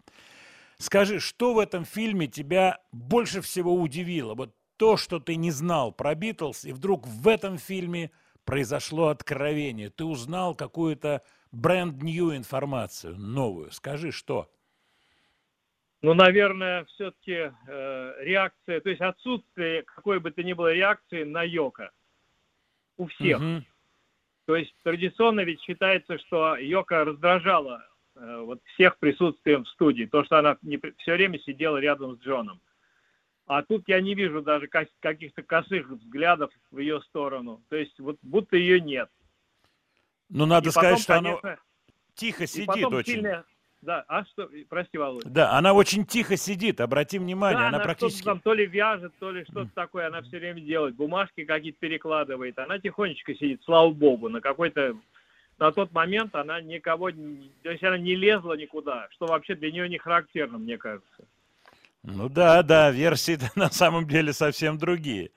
Скажи, что в этом фильме тебя больше всего удивило? Вот то, что ты не знал про Битлз, и вдруг в этом фильме произошло откровение. Ты узнал какую-то бренд-нью информацию, новую. Скажи, что? Ну, наверное, все-таки реакция, то есть отсутствие какой бы то ни было реакции на Йока. У всех. Мгм. То есть традиционно ведь считается, что Йока раздражала э, вот всех присутствием в студии, то, что она все время сидела рядом с Джоном. А тут я не вижу даже ка- каких-то косых взглядов в ее сторону. То есть вот будто ее нет. Ну, надо И сказать, потом, что она конечно, тихо и сидит очень. сильная- Да, а что, прости, Володя. Да, она очень тихо сидит, обрати внимание, Да, она она практически... там то ли вяжет, то ли что-то такое, она все время делает, бумажки какие-то перекладывает, она тихонечко сидит, слава богу, на какой-то на тот момент она никого, то есть она не лезла никуда, что вообще для нее не характерно, мне кажется. Ну да, да, версии на самом деле совсем другие.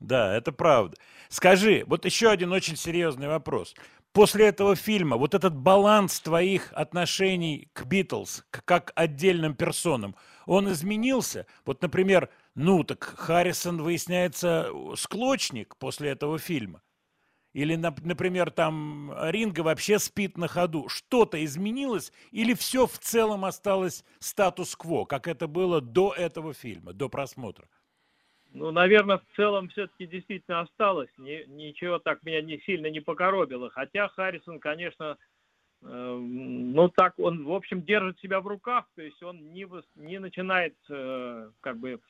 Да, это правда. Скажи, вот еще один очень серьезный вопрос. После этого фильма вот этот баланс твоих отношений к Битлз, как отдельным персонам, он изменился? Вот, например, ну так Харрисон, выясняется, склочник после этого фильма. Или, нап- например, там Ринга вообще спит на ходу. Что-то изменилось или все в целом осталось статус-кво, как это было до этого фильма, до просмотра? Ну, наверное, в целом все-таки действительно осталось. Ни- ничего так меня не сильно не покоробило. Хотя Харрисон, конечно, э, ну так он, в общем, держит себя в руках. То есть он не, не начинает э, как бы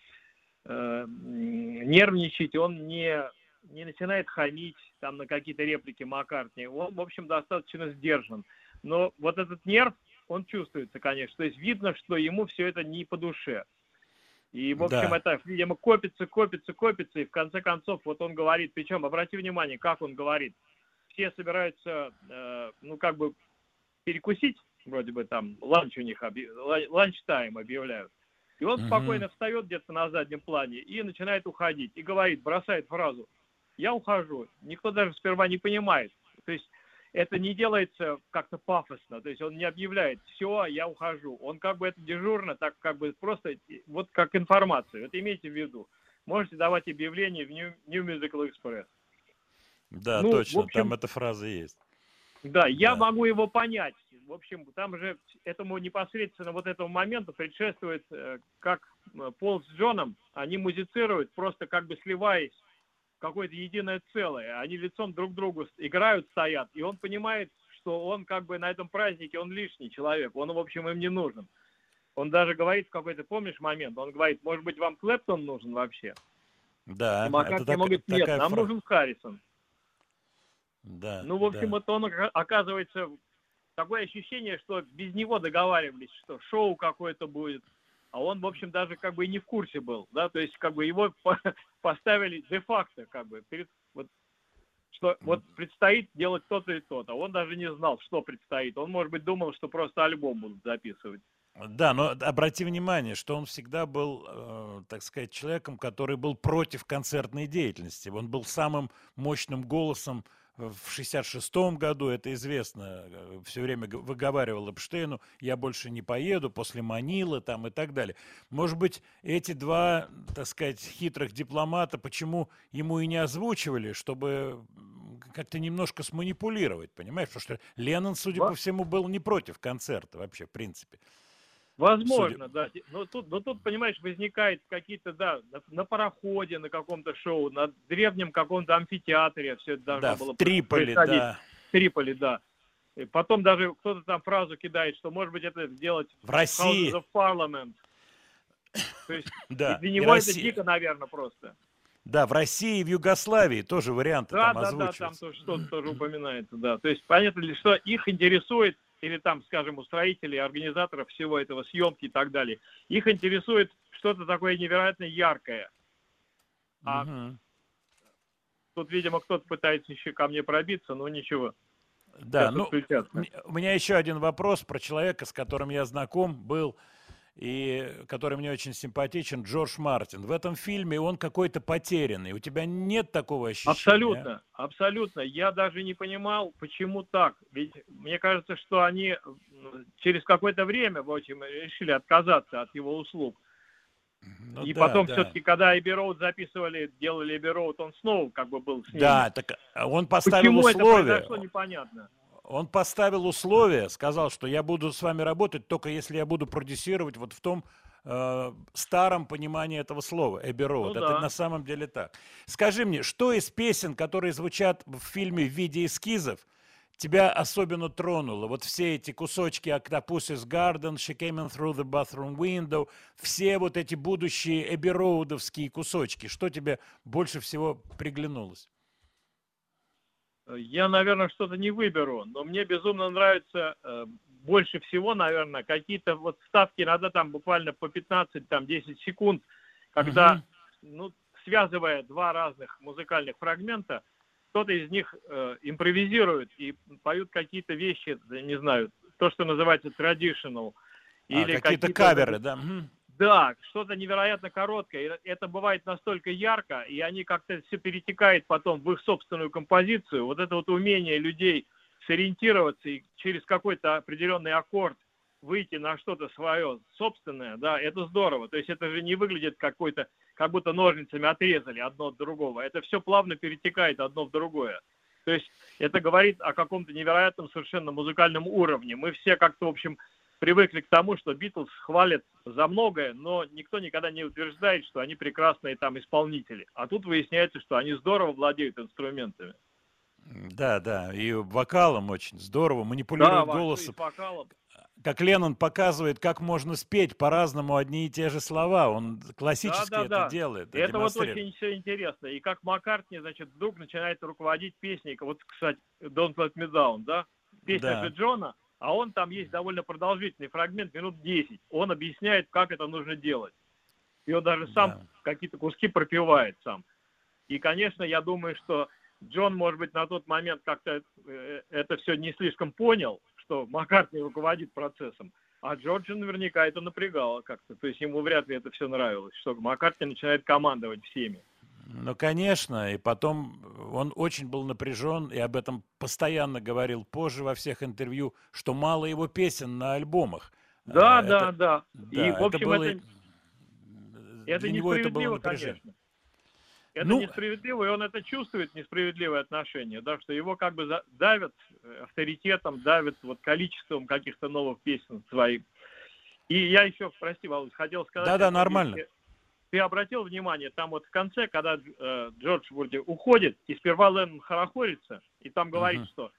э, нервничать, он не, не начинает хамить там на какие-то реплики Маккартни. Он, в общем, достаточно сдержан. Но вот этот нерв, он чувствуется, конечно. То есть видно, что ему все это не по душе. И, в общем, Да. это, видимо, копится, копится, копится, и в конце концов, вот он говорит, причем, обрати внимание, как он говорит, все собираются, э, ну, как бы перекусить, вроде бы там, ланч у них, объ- ла- lunch time объявляют. И он спокойно встает где-то на заднем плане и начинает уходить. И говорит, бросает фразу, я ухожу. Никто даже сперва не понимает. То есть это не делается как-то пафосно, то есть он не объявляет, все, я ухожу. Он как бы это дежурно, так как бы просто, вот как информацию. Вот имейте в виду. Можете давать объявление в New, New Musical Express. Да, Ну, точно, общем- там эта фраза есть. Да, я Да. могу его понять. В общем, там же этому непосредственно вот этому моменту предшествует, э, как э, Пол с Джоном, они музицируют, просто как бы сливаясь какое-то единое целое. Они лицом друг к другу играют, стоят, и он понимает, что он как бы на этом празднике, он лишний человек, он, в общем, им не нужен. Он даже говорит в какой-то, помнишь момент, он говорит, может быть, вам Клэптон нужен вообще? Да, И Маккартни это так- говорит, нет, нам фра- нужен Харрисон. Да, Ну, в общем, да. вот он, ока- оказывается, такое ощущение, что без него договаривались, что шоу какое-то будет. А он, в общем, даже как бы и не в курсе был, да, то есть как бы его по- поставили де-факто, как бы, перед, вот, что вот предстоит делать то-то и то-то. Он даже не знал, что предстоит. Он, может быть, думал, что просто альбом будут записывать. Да, но обрати внимание, что он всегда был, э, так сказать, человеком, который был против концертной деятельности. Он был самым мощным голосом в 66-м году, это известно, все время выговаривал Эпштейну, я больше не поеду после Манилы там и так далее. Может быть, эти два, так сказать, хитрых дипломата, почему ему и не озвучивали, чтобы как-то немножко сманипулировать, понимаешь? Потому что Леннон, судя по всему, был не против концерта вообще, в принципе. Возможно, да. Но тут, но тут, понимаешь, возникает какие-то, да, на, на пароходе, на каком-то шоу, на древнем каком-то амфитеатре все это должно Да, было в Триполи, происходить. да. В Триполи, да. И потом даже кто-то там фразу кидает, что, может быть, это сделать В России. Houses of Parliament. То есть Да, для него это дико, наверное, просто. Да, в России и в Югославии тоже варианты Да, там да, да, там тоже что-то тоже упоминается, да. То есть понятно ли, что их интересует, или там, скажем, у строителей, организаторов всего этого съемки и так далее, их интересует что-то такое невероятно яркое. А Мгм. тут, видимо, кто-то пытается еще ко мне пробиться, но ничего. Да, Сейчас ну, у меня еще один вопрос про человека, с которым я знаком был и который мне очень симпатичен, Джордж Мартин. В этом фильме он какой-то потерянный. У тебя нет такого ощущения? Абсолютно, абсолютно. Я даже не понимал, почему так. Ведь мне кажется, что они через какое-то время, в общем, решили отказаться от его услуг. Ну и да, потом да. все-таки, когда Эбби Роуд записывали, делали Эбби Роуд, он снова как бы был с ними. Да, так а он поставил Почему это условия. произошло, непонятно. Он поставил условия, сказал, что я буду с вами работать только если я буду продюсировать вот в том э, старом понимании этого слова, Эбби Роуд. Ну Это да. на самом деле так. Скажи мне, что из песен, которые звучат в фильме в виде эскизов, тебя особенно тронуло? Вот все эти кусочки Octopus's Garden, She Came in Through the Bathroom Window, все вот эти будущие Эбби Роудовские кусочки, что тебе больше всего приглянулось? Я, наверное, что-то не выберу, но мне безумно нравится э, больше всего, наверное, какие-то вот вставки, иногда там буквально по 15, там 10 секунд, когда, ну, связывая два разных музыкальных фрагмента, кто-то из них э, импровизирует и поют какие-то вещи, не знаю, то, что называется traditional. А, какие-то каверы, да? Да, что-то невероятно короткое. Это бывает настолько ярко, и они как-то все перетекает потом в их собственную композицию. Вот это вот умение людей сориентироваться и через какой-то определенный аккорд выйти на что-то свое собственное, да, это здорово. То есть это же не выглядит какой-то, как будто ножницами отрезали одно от другого. Это все плавно перетекает одно в другое. То есть это говорит о каком-то невероятном совершенно музыкальном уровне. Мы все как-то, в общем, привыкли к тому, что Битлз хвалят за многое, но никто никогда не утверждает, что они прекрасные там исполнители. А тут выясняется, что они здорово владеют инструментами. Да, да, и вокалом очень здорово, манипулирует во- голосом. вокалом. Как Леннон показывает, как можно спеть по-разному одни и те же слова. Он классически Да, да, это да. делает. И это вот очень все интересно. И как Маккартни, значит, вдруг начинает руководить песней. Вот, кстати, Don't Let Me Down, да? Песня Да. же Джона, а он там есть довольно продолжительный фрагмент, минут 10. Он объясняет, как это нужно делать. И он даже сам Да. какие-то куски пропевает сам. И, конечно, я думаю, что Джон, может быть, на тот момент как-то э, это все не слишком понял, что Маккартни руководит процессом. А Джорджа наверняка это напрягало как-то. То есть ему вряд ли это все нравилось, что Маккартни начинает командовать всеми. Ну, конечно, и потом он очень был напряжен, и об этом постоянно говорил позже во всех интервью, что мало его песен на альбомах. Да, А, да, это- да. да, И, в общем, было- это, это для него это было напряжение. конечно. Это Ну- несправедливо, и он это чувствует, несправедливое отношение, да, что его как бы давят э, авторитетом, давят вот количеством каких-то новых песен своих. И я еще, прости, Володь, хотел сказать... Да-да, нормально. если Ты обратил внимание, там вот в конце, когда э, Джордж вроде уходит, и сперва Леннон хорохорится, и там говорит, Мгм. что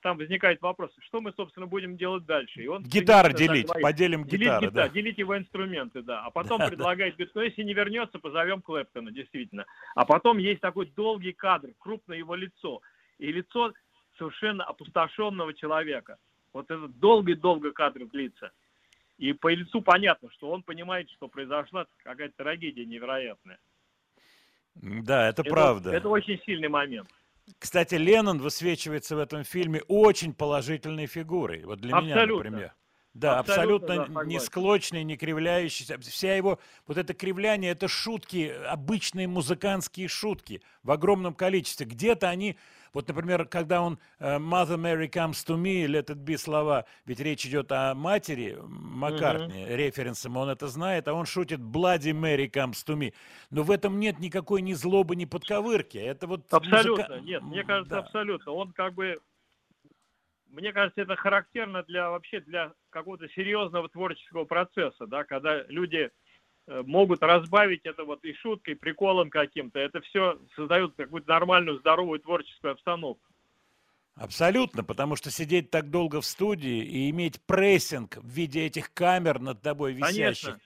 там возникает вопрос, что мы, собственно, будем делать дальше. И он Гитары делить, говорит. поделим Делить, гитары, гита- да. делить его инструменты, да. А потом Да, да. предлагает, говорит, ну если не вернется, позовем Клэптона, действительно. А потом есть такой долгий кадр, крупное его лицо. И лицо совершенно опустошенного человека. Вот этот долгий-долгий кадр длится. И по лицу понятно, что он понимает, что произошла какая-то трагедия невероятная. Да, это правда. Это очень сильный момент. Кстати, Леннон высвечивается в этом фильме очень положительной фигурой. Вот для меня, Абсолютно. например. Да, Абсолютно, абсолютно, да, не склочный, не кривляющийся. Вся его, вот это кривляние, это шутки, обычные музыкантские шутки в огромном количестве. Где-то они, вот, например, когда он э, «Mother Mary comes to me», «Let it be» слова, ведь речь идет о матери Маккартни, референсом, он это знает, а он шутит «Bloody Mary comes to me». Но в этом нет никакой ни злобы, ни подковырки. Это вот Абсолютно, музыка- нет, мне кажется, Да. абсолютно. Он как бы, мне кажется, это характерно для вообще для какого-то серьезного творческого процесса, да, когда люди могут разбавить это вот и шуткой, и приколом каким-то. Это все создает какую-то нормальную, здоровую творческую обстановку. Абсолютно, потому что сидеть так долго в студии и иметь прессинг в виде этих камер над тобой висящих. Конечно.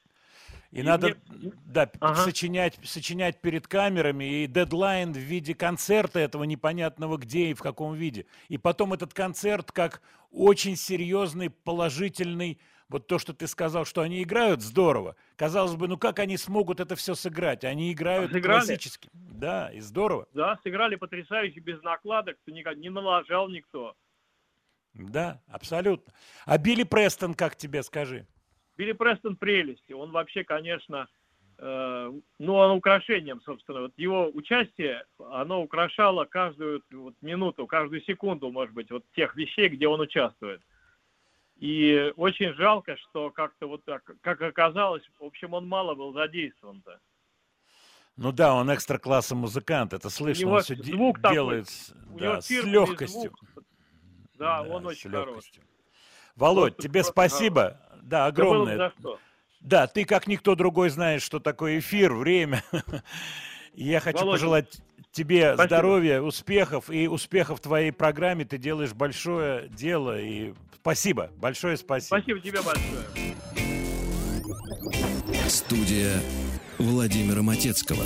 И, И надо мне- да, Ага. сочинять, сочинять перед камерами и дедлайн в виде концерта этого непонятного где и в каком виде. И потом этот концерт как очень серьезный, положительный, вот то, что ты сказал, что они играют здорово. Казалось бы, ну как они смогут это все сыграть? Они играют сыграли. классически. Да, и здорово. Да, сыграли потрясающе, без накладок, никак не налажал никто. Да, абсолютно. А Билли Престон, как тебе скажи? Билли Престон прелести. Он вообще, конечно, э, ну, он украшением, собственно. Вот его участие, оно украшало каждую вот, минуту, каждую секунду, может быть, вот тех вещей, где он участвует. И очень жалко, что как-то вот так, как оказалось, в общем, он мало был задействован-то. Ну да, он экстра-класса музыкант, это слышно, него он все звук такой, делает с- У да, него с легкостью. звук. Да, он с очень легкостью. Володь, Просто- тебе спасибо. Да, Да огромное. что. Да, ты как никто другой знаешь, что такое эфир, время. Я хочу Володя, пожелать тебе спасибо. здоровья, успехов и успехов в твоей программе. Ты делаешь большое дело. И спасибо, большое спасибо. Спасибо тебе большое. Студия Владимира Матецкого.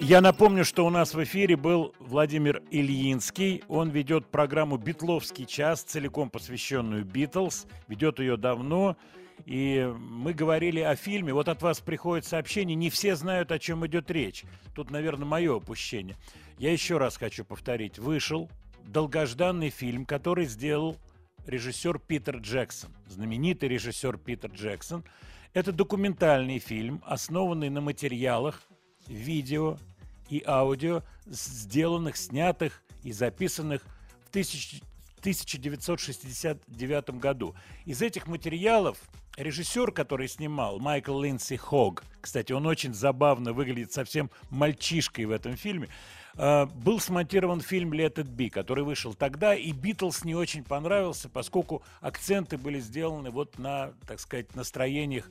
Я напомню, что у нас в эфире был Владимир Ильинский. Он ведет программу «Битловский час», целиком посвященную «Битлз». Ведет ее давно. И мы говорили о фильме. Вот от вас приходит сообщение. Не все знают, о чем идет речь. Тут, наверное, мое опущение. Я еще раз хочу повторить. Вышел долгожданный фильм, который сделал режиссер Питер Джексон. Знаменитый режиссер Питер Джексон. Это документальный фильм, основанный на материалах, видео и аудио, сделанных, снятых и записанных в 1000 1969 году. Из этих материалов режиссер, который снимал, Майкл Линдси Хог, кстати, он очень забавно выглядит совсем мальчишкой в этом фильме, э, был смонтирован фильм «Let it be», который вышел тогда, и «Битлз» не очень понравился, поскольку акценты были сделаны вот на, так сказать, настроениях,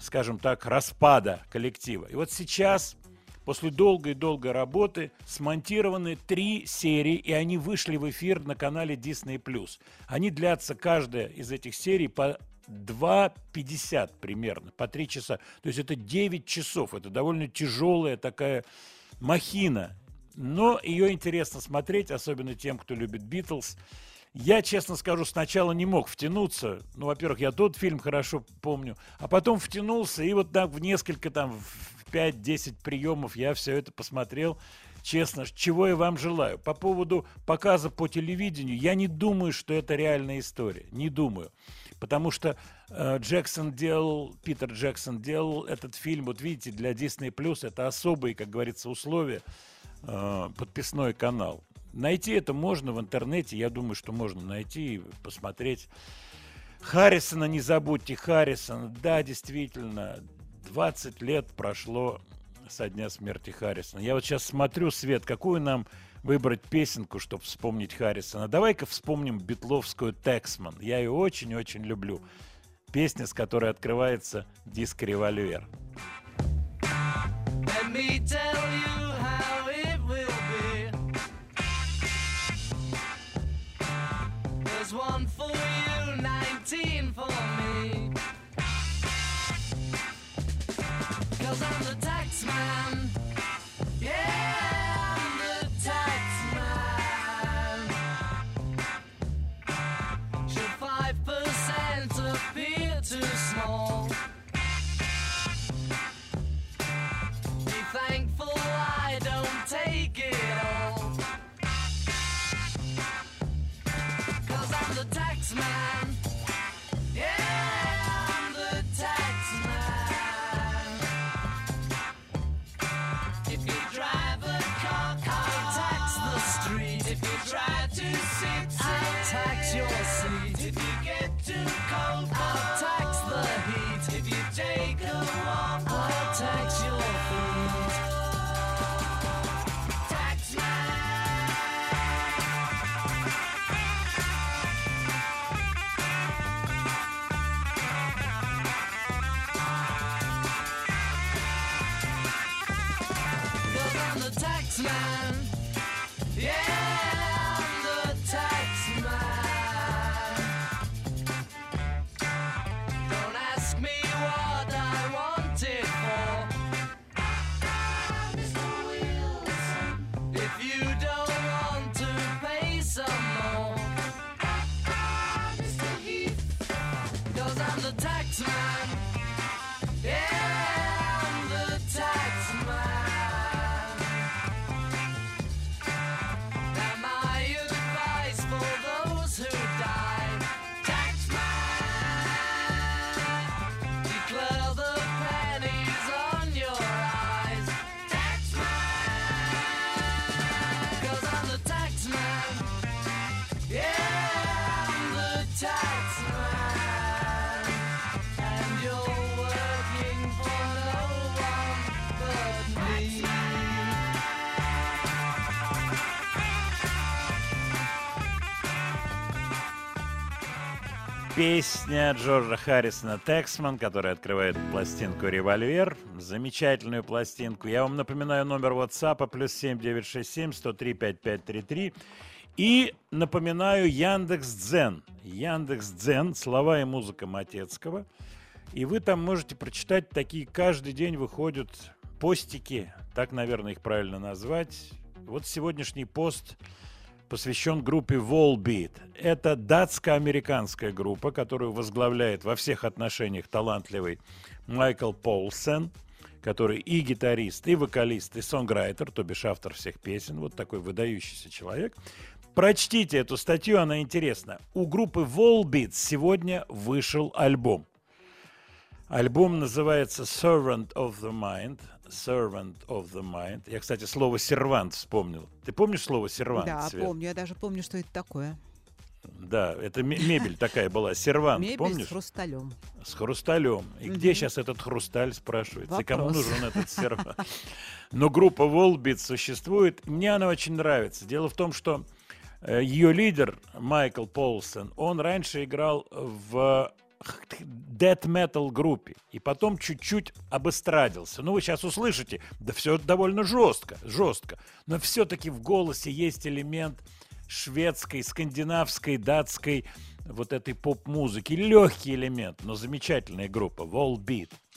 скажем так, распада коллектива. И вот сейчас после долгой-долгой работы смонтированы три серии, и они вышли в эфир на канале Disney+. Они длятся, каждая из этих серий, по 2.50 примерно, по 3 часа. То есть это 9 часов. Это довольно тяжелая такая махина. Но ее интересно смотреть, особенно тем, кто любит Битлз. Я, честно скажу, сначала не мог втянуться. Ну, во-первых, я тот фильм хорошо помню. А потом втянулся, и вот так в несколько там, 5-10 приемов я все это посмотрел. Честно, чего я вам желаю. По поводу показа по телевидению, я не думаю, что это реальная история. Не думаю. Потому что э, Джексон делал, Питер Джексон делал этот фильм, вот видите, для Disney Plus это особые, как говорится, условия, э, подписной канал. Найти это можно в интернете, я думаю, что можно найти и посмотреть. Харрисона не забудьте, Харрисона, да, действительно, 20 лет прошло со дня смерти Харрисона. Я вот сейчас смотрю, Свет, какую нам выбрать песенку, чтобы вспомнить Харрисона. Давай-ка вспомним битловскую «Тексман». Я ее очень-очень люблю. Песня, с которой открывается диск «Револьвер». One for you, 19 for me. Песня Джорджа Харрисона «Тексман», которая открывает пластинку «Револьвер». Замечательную пластинку. Я вам напоминаю номер WhatsApp плюс 7967 103 5533. И напоминаю Яндекс Дзен. Яндекс Дзен, слова и музыка Матецкого. И вы там можете прочитать такие, каждый день выходят постики, так, наверное, их правильно назвать. Вот сегодняшний пост посвящен группе Volbeat. Это датско-американская группа, которую возглавляет во всех отношениях талантливый Майкл Полсен, который и гитарист, и вокалист, и сонграйтер, то бишь автор всех песен, вот такой выдающийся человек. Прочтите эту статью, она интересна. У группы Volbeat сегодня вышел альбом. Альбом называется Servant of the Mind. Servant of the Mind. Я, кстати, слово сервант вспомнил. Ты помнишь слово сервант? Да, Свет? помню. Я даже помню, что это такое. Да, это ме- мебель такая была. Сервант, Мебель помнишь? с хрусталем. С хрусталем. И где сейчас этот хрусталь, спрашивается? И кому Вопрос. нужен этот сервант? Но группа Volbeat существует. Мне она очень нравится. Дело в том, что э, ее лидер Майкл Полсон, он раньше играл в metal группе и потом чуть-чуть обестрадился. Ну, вы сейчас услышите, да все довольно жестко, жестко. Но все-таки в голосе есть элемент шведской, скандинавской, датской вот этой поп-музыки. Легкий элемент, но замечательная группа. Volbeat. Living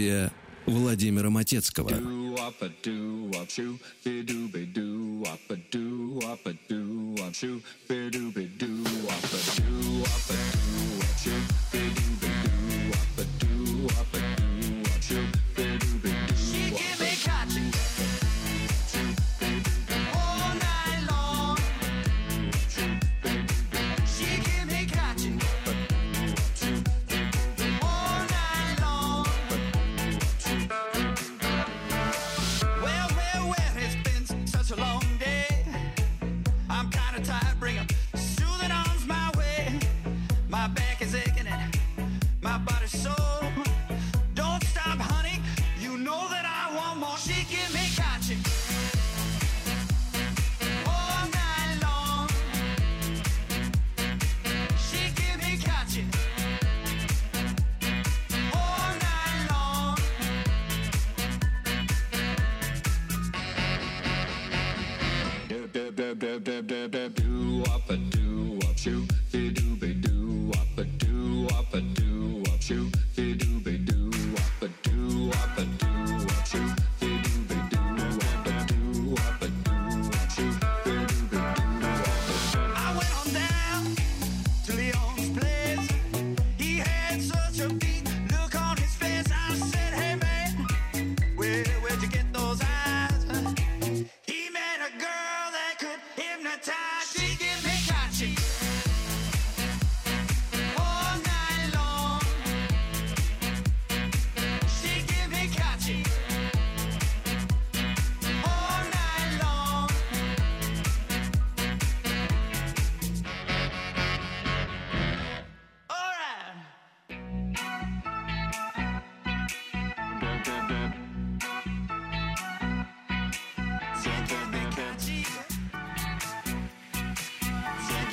Студия Владимира Матецкого. She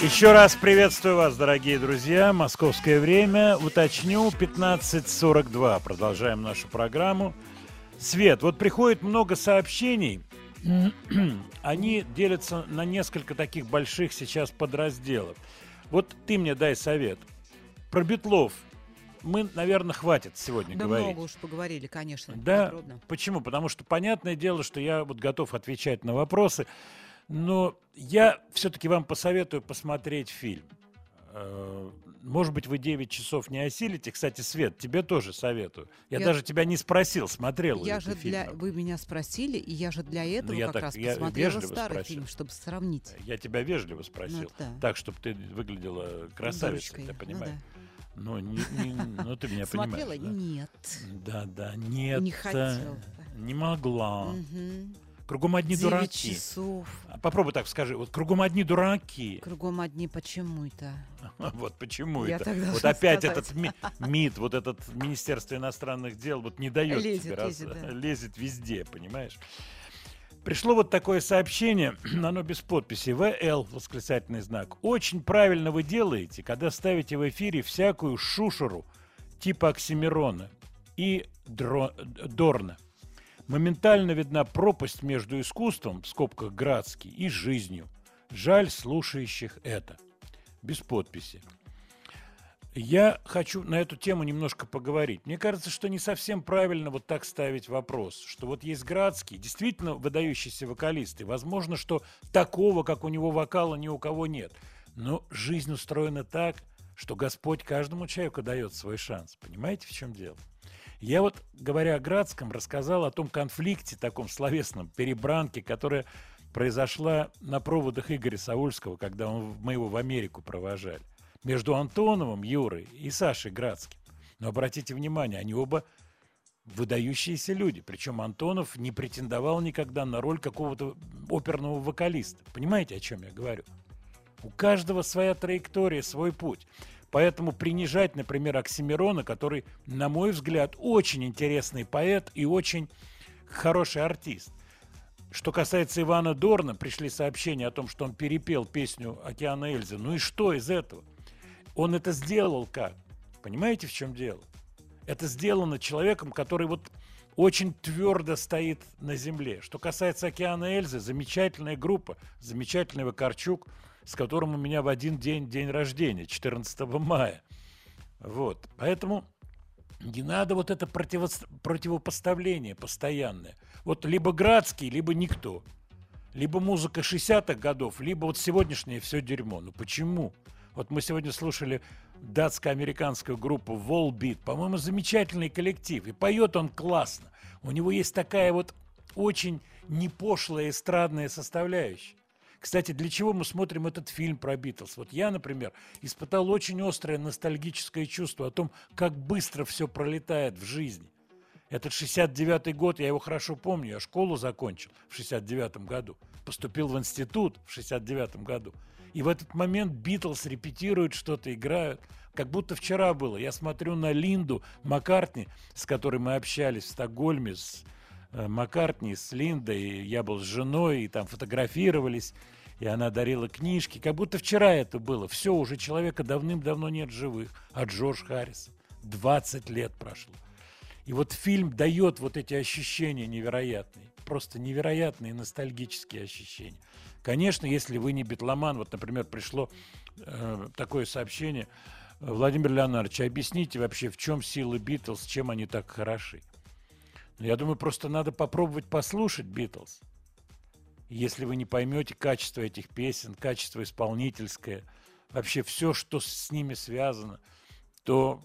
Еще раз приветствую вас, дорогие друзья. Московское время. Уточню, 15.42. Продолжаем нашу программу. Свет, вот приходит много сообщений. Они делятся на несколько таких больших сейчас подразделов. Вот ты мне дай совет. Про Бетлов мы, наверное, хватит сегодня Да говорить. много уж поговорили, конечно. Да, подробно. почему? Потому что понятное дело, что я вот готов отвечать на вопросы, но я все-таки вам посоветую посмотреть фильм. Э, Может быть, вы 9 часов не осилите. Кстати, Свет, тебе тоже советую. Я, Я- даже тебя не спросил, смотрел ли Я ты же фильм. для... Вы меня спросили, и я же для этого я как так- раз я посмотрела старый спросил. фильм, чтобы сравнить. Я тебя вежливо спросил. Ну, да. Так, чтобы ты выглядела красавицей, Дурочкой. ты Ну понимаешь? Ну, не- не- ну, ты меня Смотрела? понимаешь. да? Нет. Да, да, нет. Не хотела. Не могла. Мгм. Кругом одни Девять дураки. часов. А Попробуй так скажи. Вот кругом одни дураки. Кругом одни почему это? Вот почему Я это. Вот опять сказать. этот ми- МИД, вот этот Министерство иностранных дел, вот не дает Лезет, тебе раз- лезет, да. лезет везде, понимаешь? Пришло вот такое сообщение, оно без подписи, ВЛ, восклицательный знак. Очень правильно вы делаете, когда ставите в эфире всякую шушеру типа Оксимирона и Дро- Дорна. Моментально видна пропасть между искусством, в скобках Градский, и жизнью. Жаль слушающих это. Без подписи. Я хочу на эту тему немножко поговорить. Мне кажется, что не совсем правильно вот так ставить вопрос, что вот есть Градский, действительно выдающийся вокалист, и возможно, что такого, как у него вокала, ни у кого нет. Но жизнь устроена так, что Господь каждому человеку дает свой шанс. Понимаете, в чем дело? Я вот, говоря о Градском, рассказал о том конфликте, таком словесном, перебранке, которая произошла на проводах Игоря Саульского, когда он, мы его в Америку провожали, между Антоновым Юрой и Сашей Градским. Но обратите внимание, они оба выдающиеся люди. Причем Антонов не претендовал никогда на роль какого-то оперного вокалиста. Понимаете, о чем я говорю? У каждого своя траектория, свой путь. Поэтому принижать, например, Оксимирона, который, на мой взгляд, очень интересный поэт и очень хороший артист. Что касается Ивана Дорна, пришли сообщения о том, что он перепел песню «Океана Эльзы». Ну и что из этого? Он это сделал как? Понимаете, в чем дело? Это сделано человеком, который вот очень твердо стоит на земле. Что касается «Океана Эльзы», замечательная группа, замечательный Вакарчук, с которым у меня в один день день рождения, 14 мая. Вот. Поэтому не надо вот это противос- противопоставление постоянное. Вот либо Градский, либо никто. Либо музыка 60-х годов, либо вот сегодняшнее все дерьмо. Ну почему? Вот мы сегодня слушали датско-американскую группу Volbeat. По-моему, замечательный коллектив. И поет он классно. У него есть такая вот очень непошлая эстрадная составляющая. Кстати, для чего мы смотрим этот фильм про Битлз? Вот я, например, испытал очень острое ностальгическое чувство о том, как быстро все пролетает в жизни. Этот 69-й год, я его хорошо помню, я школу закончил в 69-м году, поступил в институт в 69-м году. И в этот момент Битлз репетируют что-то, играют, как будто вчера было. Я смотрю на Линду Маккартни, с которой мы общались в Стокгольме, с Маккартни, с Линдой, я был с женой, и там фотографировались, и она дарила книжки. Как будто вчера это было. Все, уже человека давным-давно нет живых. А Джордж Харрис, 20 лет прошло. И вот фильм дает вот эти ощущения невероятные. просто невероятные ностальгические ощущения. Конечно, если вы не битломан, вот, например, пришло э, такое сообщение, Владимир Леонардович, объясните вообще, в чем сила Битлз, чем они так хороши? Я думаю, просто надо попробовать послушать Битлз. Если вы не поймете качество этих песен, качество исполнительское, вообще все, что с ними связано, то,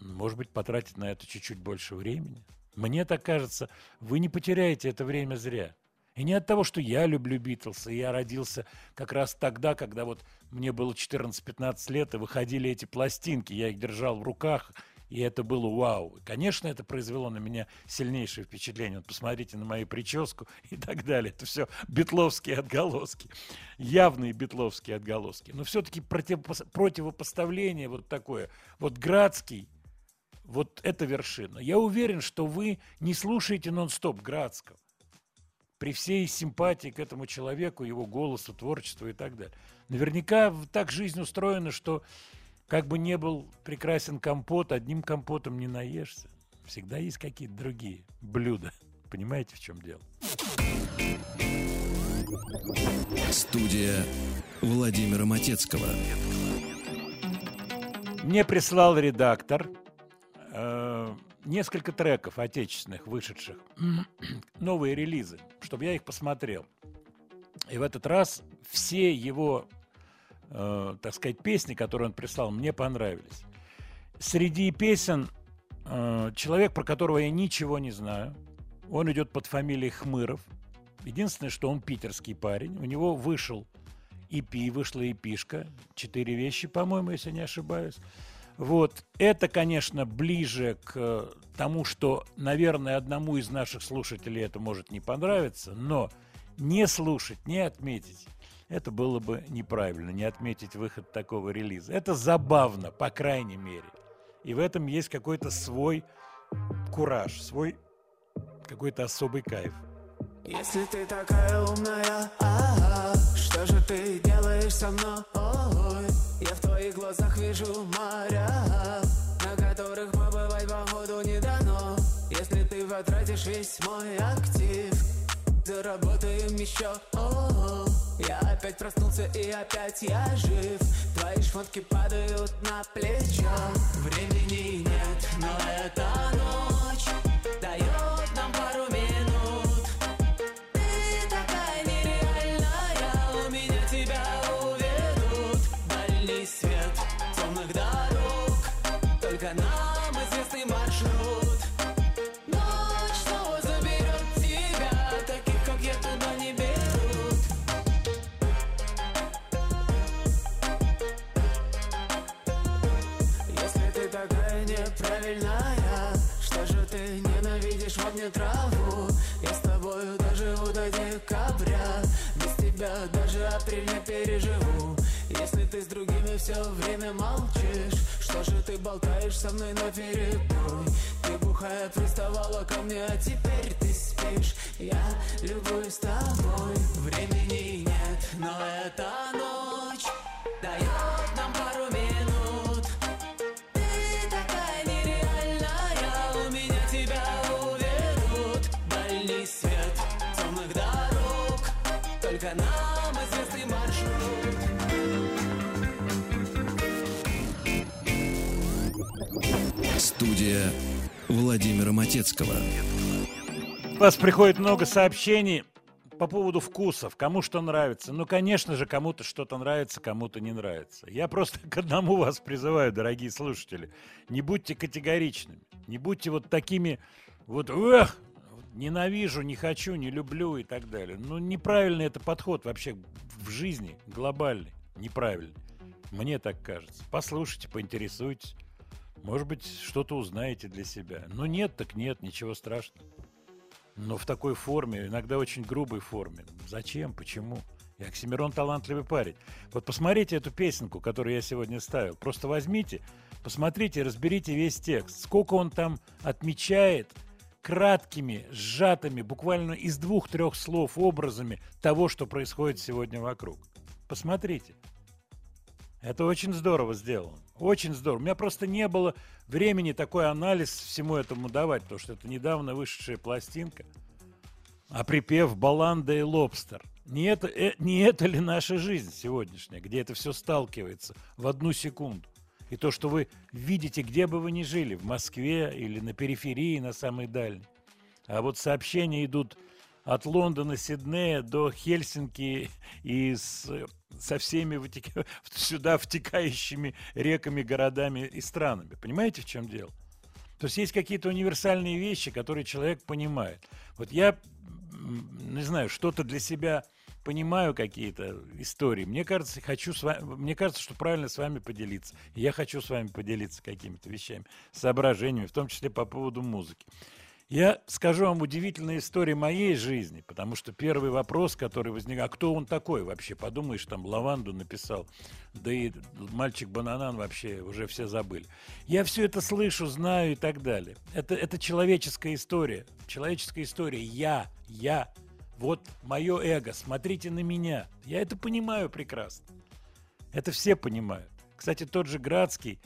может быть, потратить на это чуть-чуть больше времени. Мне так кажется, вы не потеряете это время зря. И не от того, что я люблю Битлз, и я родился как раз тогда, когда вот мне было 14-15 лет, и выходили эти пластинки, я их держал в руках, и это было вау. Конечно, это произвело на меня сильнейшее впечатление. Вот посмотрите на мою прическу и так далее. Это все битловские отголоски. Явные битловские отголоски. Но все-таки противопос- противопоставление вот такое. Вот Градский, вот это вершина. Я уверен, что вы не слушаете нон-стоп Градского. При всей симпатии к этому человеку, его голосу, творчеству и так далее. Наверняка так жизнь устроена, что как бы не был прекрасен компот, одним компотом не наешься. Всегда есть какие-то другие блюда. Понимаете, в чем дело? Студия Владимира Матецкого. Мне прислал редактор э, несколько треков отечественных, вышедших, новые релизы, чтобы я их посмотрел. И в этот раз все его, э, так сказать, песни, которые он прислал, мне понравились. Среди песен э, человек, про которого я ничего не знаю, он идет под фамилией Хмыров. Единственное, что он питерский парень. У него вышел EP, вышла эпишка. Четыре вещи, по-моему, если не ошибаюсь. Вот. Это, конечно, ближе к тому, что, наверное, одному из наших слушателей это может не понравиться, но не слушать, не отметить, это было бы неправильно, не отметить выход такого релиза. Это забавно, по крайней мере. И в этом есть какой-то свой кураж, свой какой-то особый кайф. Если ты такая умная, ага, что же ты делаешь со мной? Я в твоих глазах вижу моря, на которых побывать походу не дано. Если ты потратишь весь мой актив, заработаем еще. О, я опять проснулся и опять я жив. Твои шмотки падают на плечо. Времени нет, но эта ночь мне траву? Я с тобою доживу до декабря, без тебя даже апрель не переживу. Если ты с другими все время молчишь, что же ты болтаешь со мной на перебой? Ты бухая приставала ко мне, а теперь ты спишь. Я любуюсь тобой, времени нет, но эта ночь Студия Владимира Матецкого. У вас приходит много сообщений по поводу вкусов, кому что нравится. Ну, конечно же, кому-то что-то нравится, кому-то не нравится. Я просто к одному вас призываю, дорогие слушатели. Не будьте категоричными. Не будьте вот такими вот «Эх, ненавижу, не хочу, не люблю» и так далее. Ну, неправильный это подход вообще в жизни, глобальный, неправильный. Мне так кажется. Послушайте, поинтересуйтесь. Может быть, что-то узнаете для себя. Ну, нет, так нет, ничего страшного. Но в такой форме, иногда очень грубой форме. Зачем? Почему? И Оксимирон талантливый парень. Вот посмотрите эту песенку, которую я сегодня ставил. Просто возьмите, посмотрите, разберите весь текст. Сколько он там отмечает краткими, сжатыми, буквально из двух-трех слов образами того, что происходит сегодня вокруг. Посмотрите. Это очень здорово сделано. Очень здорово. У меня просто не было времени такой анализ всему этому давать, потому что это недавно вышедшая пластинка. а припев «Баланда и лобстер». Не это, э, не это ли наша жизнь сегодняшняя, где это все сталкивается в одну секунду? И то, что вы видите, где бы вы ни жили, в Москве или на периферии, на самой дальней. А вот сообщения идут от Лондона, Сиднея до Хельсинки и с, со всеми вытека- сюда втекающими реками, городами и странами. Понимаете, в чем дело? То есть есть какие-то универсальные вещи, которые человек понимает. Вот я, не знаю, что-то для себя понимаю какие-то истории. Мне кажется, хочу с вами, мне кажется, что правильно с вами поделиться. Я хочу с вами поделиться какими-то вещами, соображениями, в том числе по поводу музыки. Я скажу вам удивительную историю моей жизни, потому что первый вопрос, который возник, а кто он такой вообще? Подумаешь, там Лаванду написал, да и мальчик Бананан вообще уже все забыли. Я все это слышу, знаю и так далее. Это, это человеческая история. Человеческая история. Я, я. Вот мое эго. Смотрите на меня. Я это понимаю прекрасно. Это все понимают. Кстати, тот же Градский,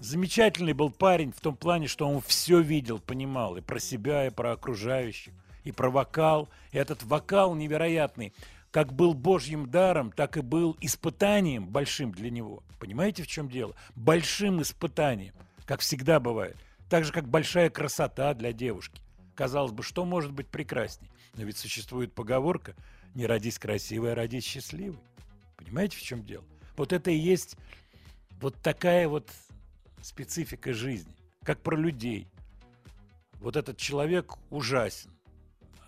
замечательный был парень в том плане, что он все видел, понимал и про себя, и про окружающих, и про вокал. И этот вокал невероятный, как был божьим даром, так и был испытанием большим для него. Понимаете, в чем дело? Большим испытанием, как всегда бывает. Так же, как большая красота для девушки. Казалось бы, что может быть прекрасней? Но ведь существует поговорка «Не родись красивой, а родись счастливой». Понимаете, в чем дело? Вот это и есть вот такая вот специфика жизни, как про людей. Вот этот человек ужасен.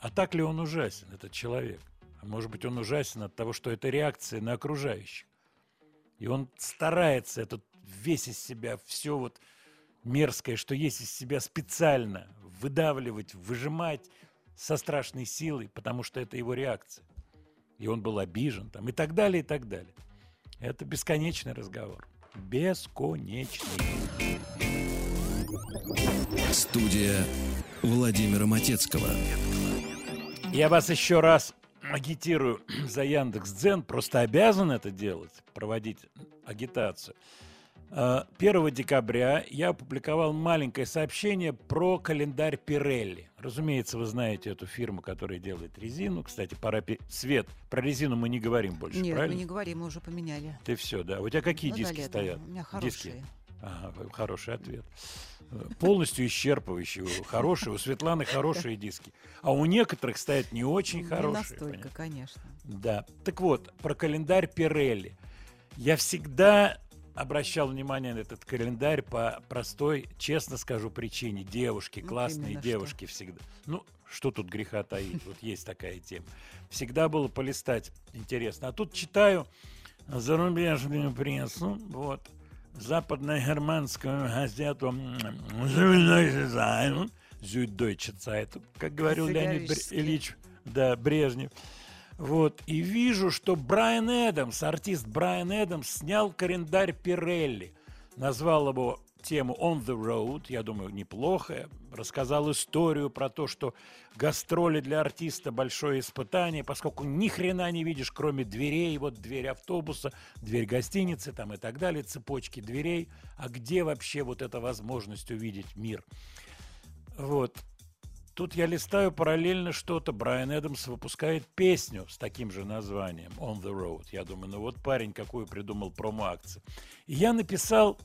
А так ли он ужасен, этот человек? А может быть, он ужасен от того, что это реакция на окружающих. И он старается этот весь из себя, все вот мерзкое, что есть из себя специально выдавливать, выжимать со страшной силой, потому что это его реакция. И он был обижен там, и так далее, и так далее. Это бесконечный разговор. Бесконечный. Студия Владимира Матецкого. Я вас еще раз агитирую за Яндекс Дзен, просто обязан это делать, проводить агитацию. Э, 1 декабря я опубликовал маленькое сообщение про календарь Пирелли. Разумеется, вы знаете эту фирму, которая делает резину. Кстати, пора... пе- Свет, про резину мы не говорим больше, Нет, правильно? мы не говорим, мы уже поменяли. Ты все, да. У тебя какие Ну да, диски Лена, стоят? У меня Диски. хорошие. Ага, хороший ответ. Э, Полностью исчерпывающий. Хорошие, у Светланы хорошие диски. А у некоторых стоят не очень Не хорошие. настолько, понимаешь? конечно. Да. Так вот, про календарь Пирелли. Я всегда обращал внимание на этот календарь по простой, честно скажу, причине. Девушки, Ну, классные девушки всегда. Ну, что тут греха таить? Вот есть такая тема. Всегда было полистать интересно. А тут читаю зарубежную прессу, вот, западно-германскую газету «Süddeutsche Zeitung», как говорил Леонид. Ильич да, Брежнев. Вот, и вижу, что Брайан Эдамс, артист Брайан Эдамс, снял календарь Пирелли. Назвал его тему «On the Road», я думаю, неплохо. Рассказал историю про то, что гастроли для артиста – большое испытание, поскольку ни хрена не видишь, кроме дверей, вот дверь автобуса, дверь гостиницы там и так далее, цепочки дверей. А где вообще вот эта возможность увидеть мир? Вот. Тут я листаю параллельно что-то. Брайан Эдамс выпускает песню с таким же названием «On the Road». Я думаю, ну вот парень какую придумал промо-акцию. И я написал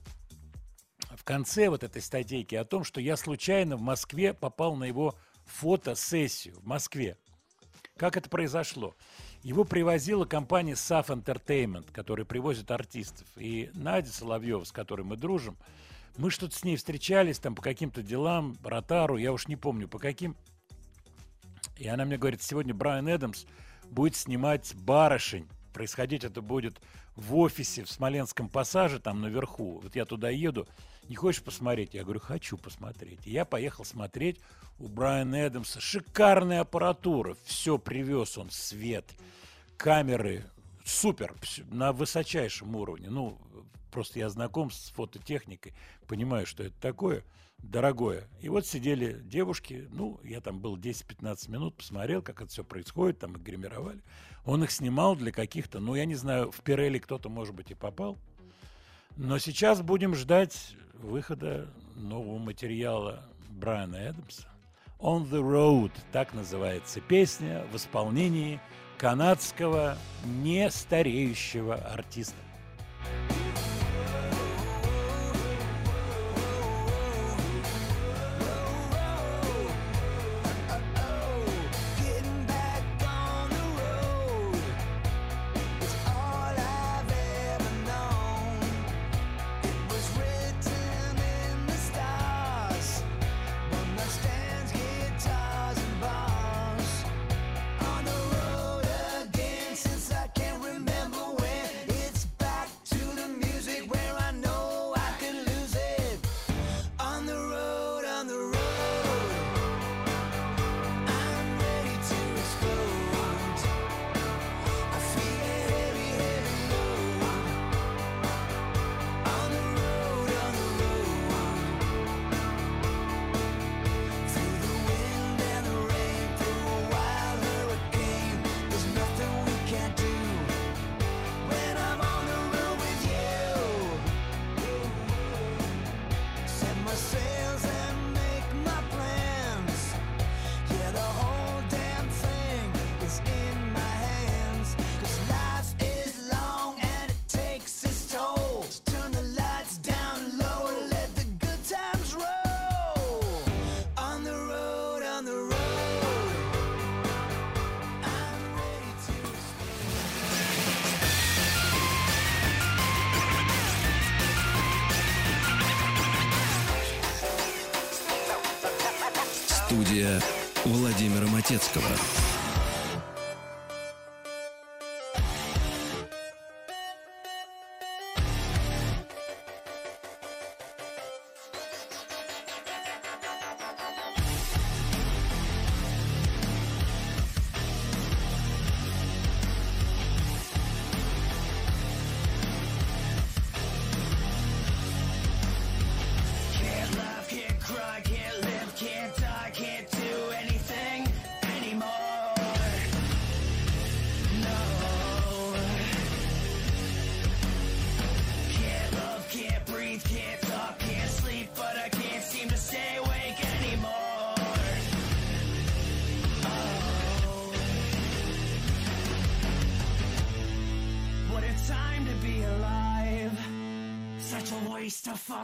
в конце вот этой статейки о том, что я случайно в Москве попал на его фотосессию в Москве. Как это произошло? Его привозила компания SAF Entertainment, которая привозит артистов. И Надя Соловьева, с которой мы дружим, мы что-то с ней встречались там по каким-то делам, Ротару, я уж не помню по каким. И она мне говорит, сегодня Брайан Эдамс будет снимать «Барышень». Происходить это будет в офисе в Смоленском пассаже, там наверху. Вот я туда еду. Не хочешь посмотреть? Я говорю, хочу посмотреть. И я поехал смотреть у Брайана Эдамса. Шикарная аппаратура. Все привез он, свет, камеры. Супер, на высочайшем уровне. Ну, просто я знаком с фототехникой, понимаю, что это такое дорогое. И вот сидели девушки, ну, я там был 10-15 минут, посмотрел, как это все происходит, там их гримировали. Он их снимал для каких-то, ну, я не знаю, в Пирелли кто-то, может быть, и попал. Но сейчас будем ждать выхода нового материала Брайана Эдамса. «On the Road» — так называется песня в исполнении канадского нестареющего артиста. thank you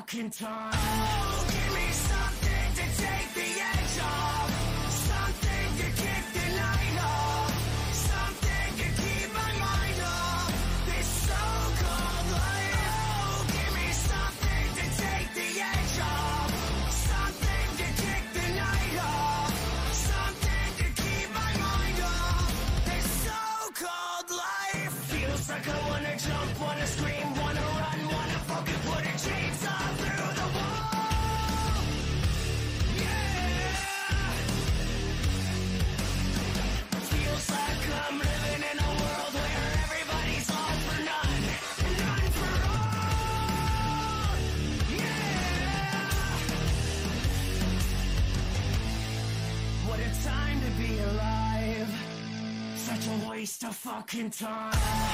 Fucking time! in time.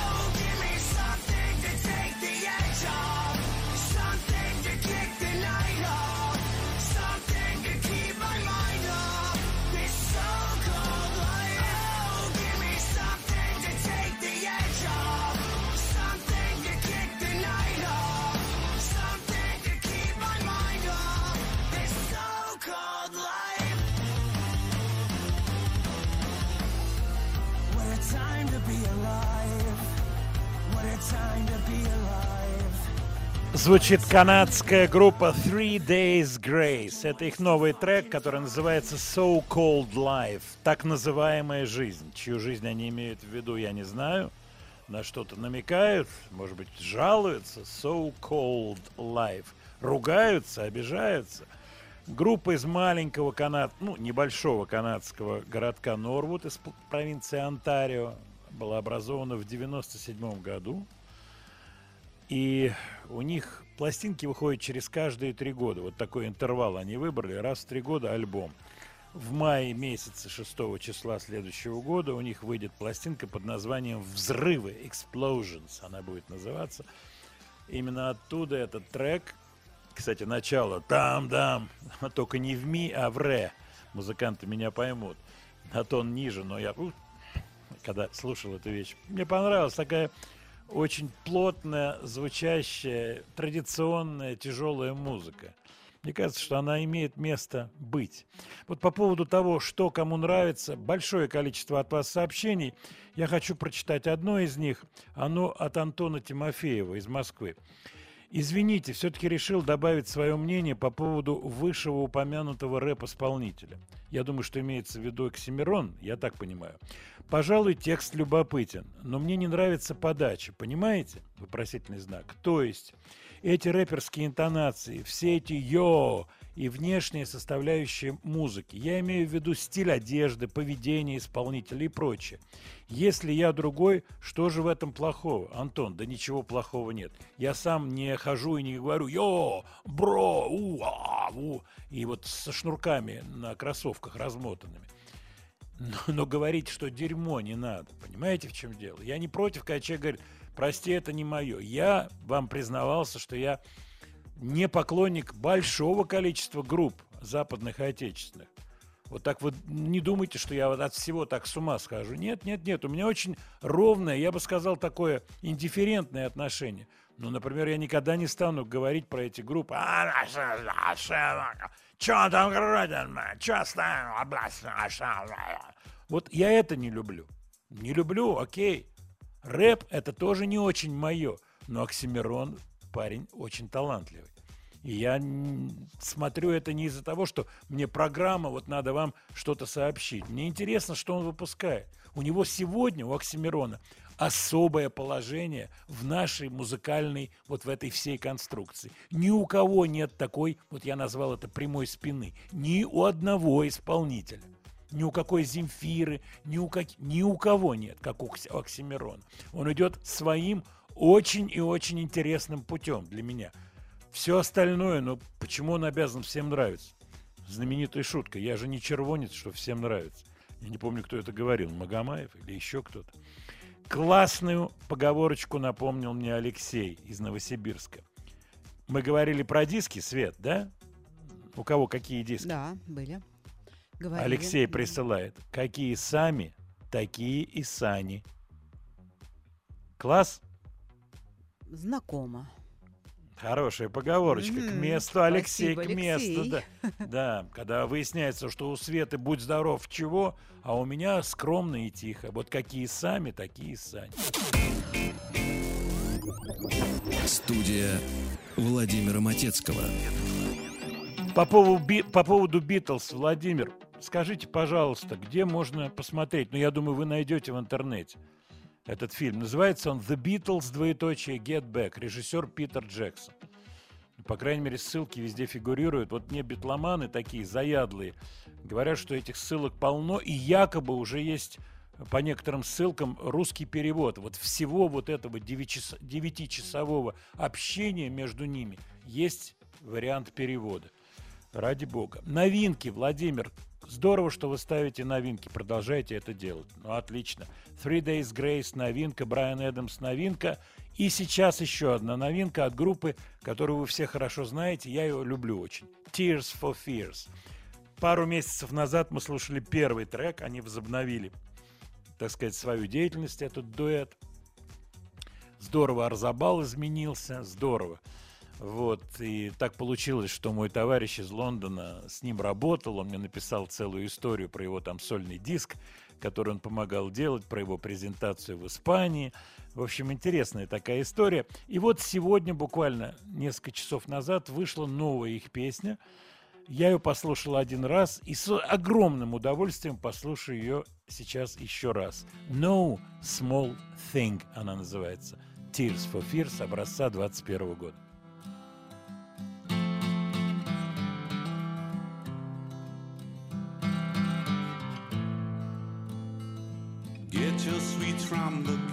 звучит канадская группа Three Days Grace. Это их новый трек, который называется So Called Life, так называемая жизнь. Чью жизнь они имеют в виду, я не знаю. На что-то намекают, может быть, жалуются. So Called Life. Ругаются, обижаются. Группа из маленького канад... ну, небольшого канадского городка Норвуд из провинции Онтарио была образована в 1997 году. И у них пластинки выходят через каждые три года. Вот такой интервал они выбрали. Раз в три года альбом. В мае месяце 6 числа следующего года у них выйдет пластинка под названием «Взрывы», «Explosions» она будет называться. Именно оттуда этот трек, кстати, начало «там-дам», только не в ми, а в ре. Музыканты меня поймут. На тон ниже, но я, когда слушал эту вещь, мне понравилась такая очень плотная, звучащая, традиционная, тяжелая музыка. Мне кажется, что она имеет место быть. Вот по поводу того, что кому нравится, большое количество от вас сообщений. Я хочу прочитать одно из них. Оно от Антона Тимофеева из Москвы. Извините, все-таки решил добавить свое мнение по поводу высшего упомянутого рэп-исполнителя. Я думаю, что имеется в виду Оксимирон, я так понимаю. Пожалуй, текст любопытен, но мне не нравится подача, понимаете? Вопросительный знак. То есть, эти рэперские интонации, все эти «йо» и внешние составляющие музыки. Я имею в виду стиль одежды, поведение исполнителя и прочее. Если я другой, что же в этом плохого? Антон, да ничего плохого нет. Я сам не хожу и не говорю «йо», «бро», «у», «а», «у», и вот со шнурками на кроссовках размотанными. Но, но говорить, что дерьмо не надо. Понимаете, в чем дело? Я не против, когда человек говорит, прости, это не мое. Я вам признавался, что я не поклонник большого количества групп западных и отечественных. Вот так вот не думайте, что я от всего так с ума схожу. Нет, нет, нет. У меня очень ровное, я бы сказал, такое индифферентное отношение. Ну, например, я никогда не стану говорить про эти группы. «А, Че там Гродин, че Вот я это не люблю. Не люблю, окей. Рэп это тоже не очень мое. Но Оксимирон парень очень талантливый. И я смотрю это не из-за того, что мне программа, вот надо вам что-то сообщить. Мне интересно, что он выпускает. У него сегодня, у Оксимирона, особое положение в нашей музыкальной, вот в этой всей конструкции. Ни у кого нет такой, вот я назвал это прямой спины, ни у одного исполнителя. Ни у какой Земфиры, ни у, как... ни у кого нет, как у Окси- Оксимирона. Он идет своим очень и очень интересным путем для меня. Все остальное, ну почему он обязан всем нравиться? Знаменитая шутка. Я же не червонец, что всем нравится. Я не помню, кто это говорил, Магомаев или еще кто-то. Классную поговорочку напомнил мне Алексей из Новосибирска. Мы говорили про диски, Свет, да? У кого какие диски? Да, были. Говорили. Алексей присылает. Какие сами, такие и сани. Класс? Знакомо. Хорошая поговорочка. К месту, Алексей, спасибо, к месту. Алексей. Да. да, когда выясняется, что у Светы будь здоров чего, а у меня скромно и тихо. Вот какие сами, такие и сани. Студия Владимира Матецкого. По поводу, по поводу Битлз, Владимир, скажите, пожалуйста, где можно посмотреть? Ну, я думаю, вы найдете в интернете этот фильм. Называется он «The Beatles, двоеточие, Get Back», режиссер Питер Джексон. По крайней мере, ссылки везде фигурируют. Вот мне битломаны такие заядлые говорят, что этих ссылок полно, и якобы уже есть по некоторым ссылкам русский перевод. Вот всего вот этого девятичас- девятичасового общения между ними есть вариант перевода. Ради бога. Новинки, Владимир. Здорово, что вы ставите новинки. Продолжайте это делать. Ну, отлично. Three Days Grace новинка, Брайан Эдамс новинка. И сейчас еще одна новинка от группы, которую вы все хорошо знаете. Я ее люблю очень. Tears for Fears. Пару месяцев назад мы слушали первый трек. Они возобновили, так сказать, свою деятельность, этот дуэт. Здорово Арзабал изменился. Здорово. Вот, и так получилось, что мой товарищ из Лондона с ним работал, он мне написал целую историю про его там сольный диск, который он помогал делать, про его презентацию в Испании. В общем, интересная такая история. И вот сегодня, буквально несколько часов назад, вышла новая их песня. Я ее послушал один раз и с огромным удовольствием послушаю ее сейчас еще раз. No Small Thing она называется. Tears for Fears образца 21 года. From the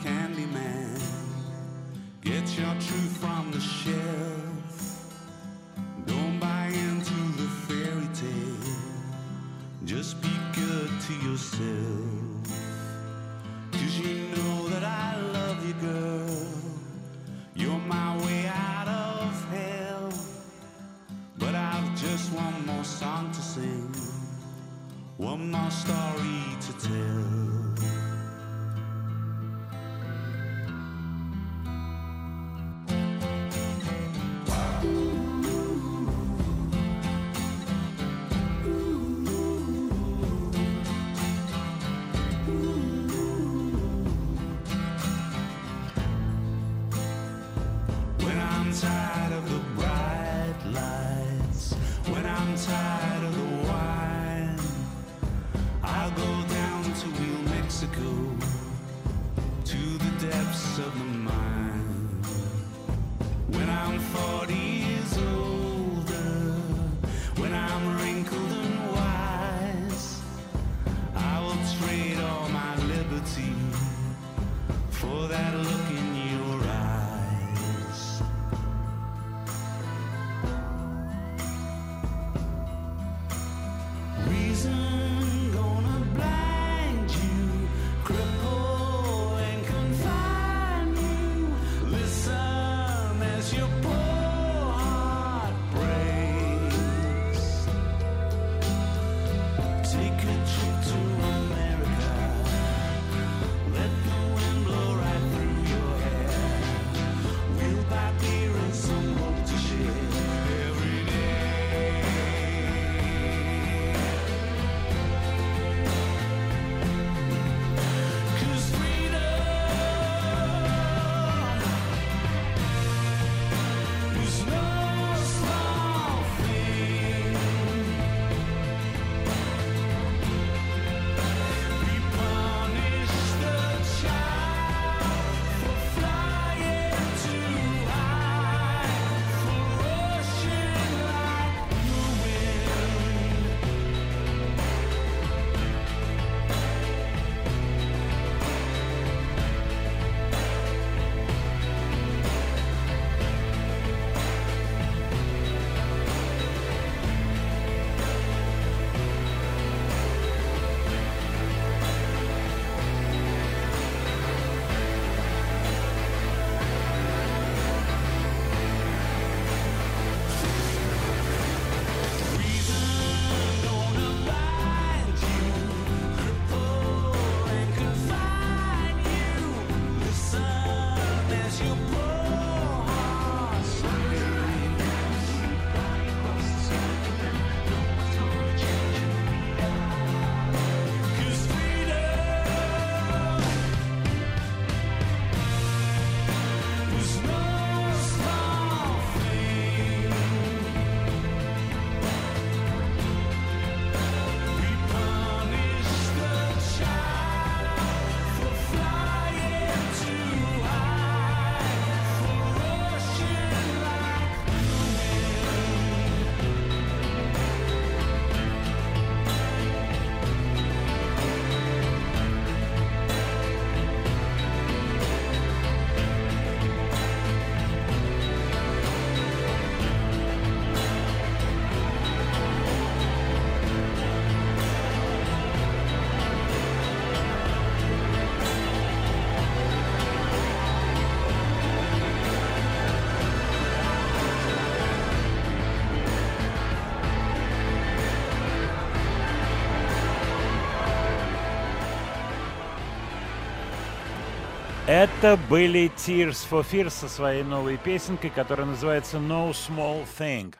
Это были Tears for Fears со своей новой песенкой, которая называется No Small Thing.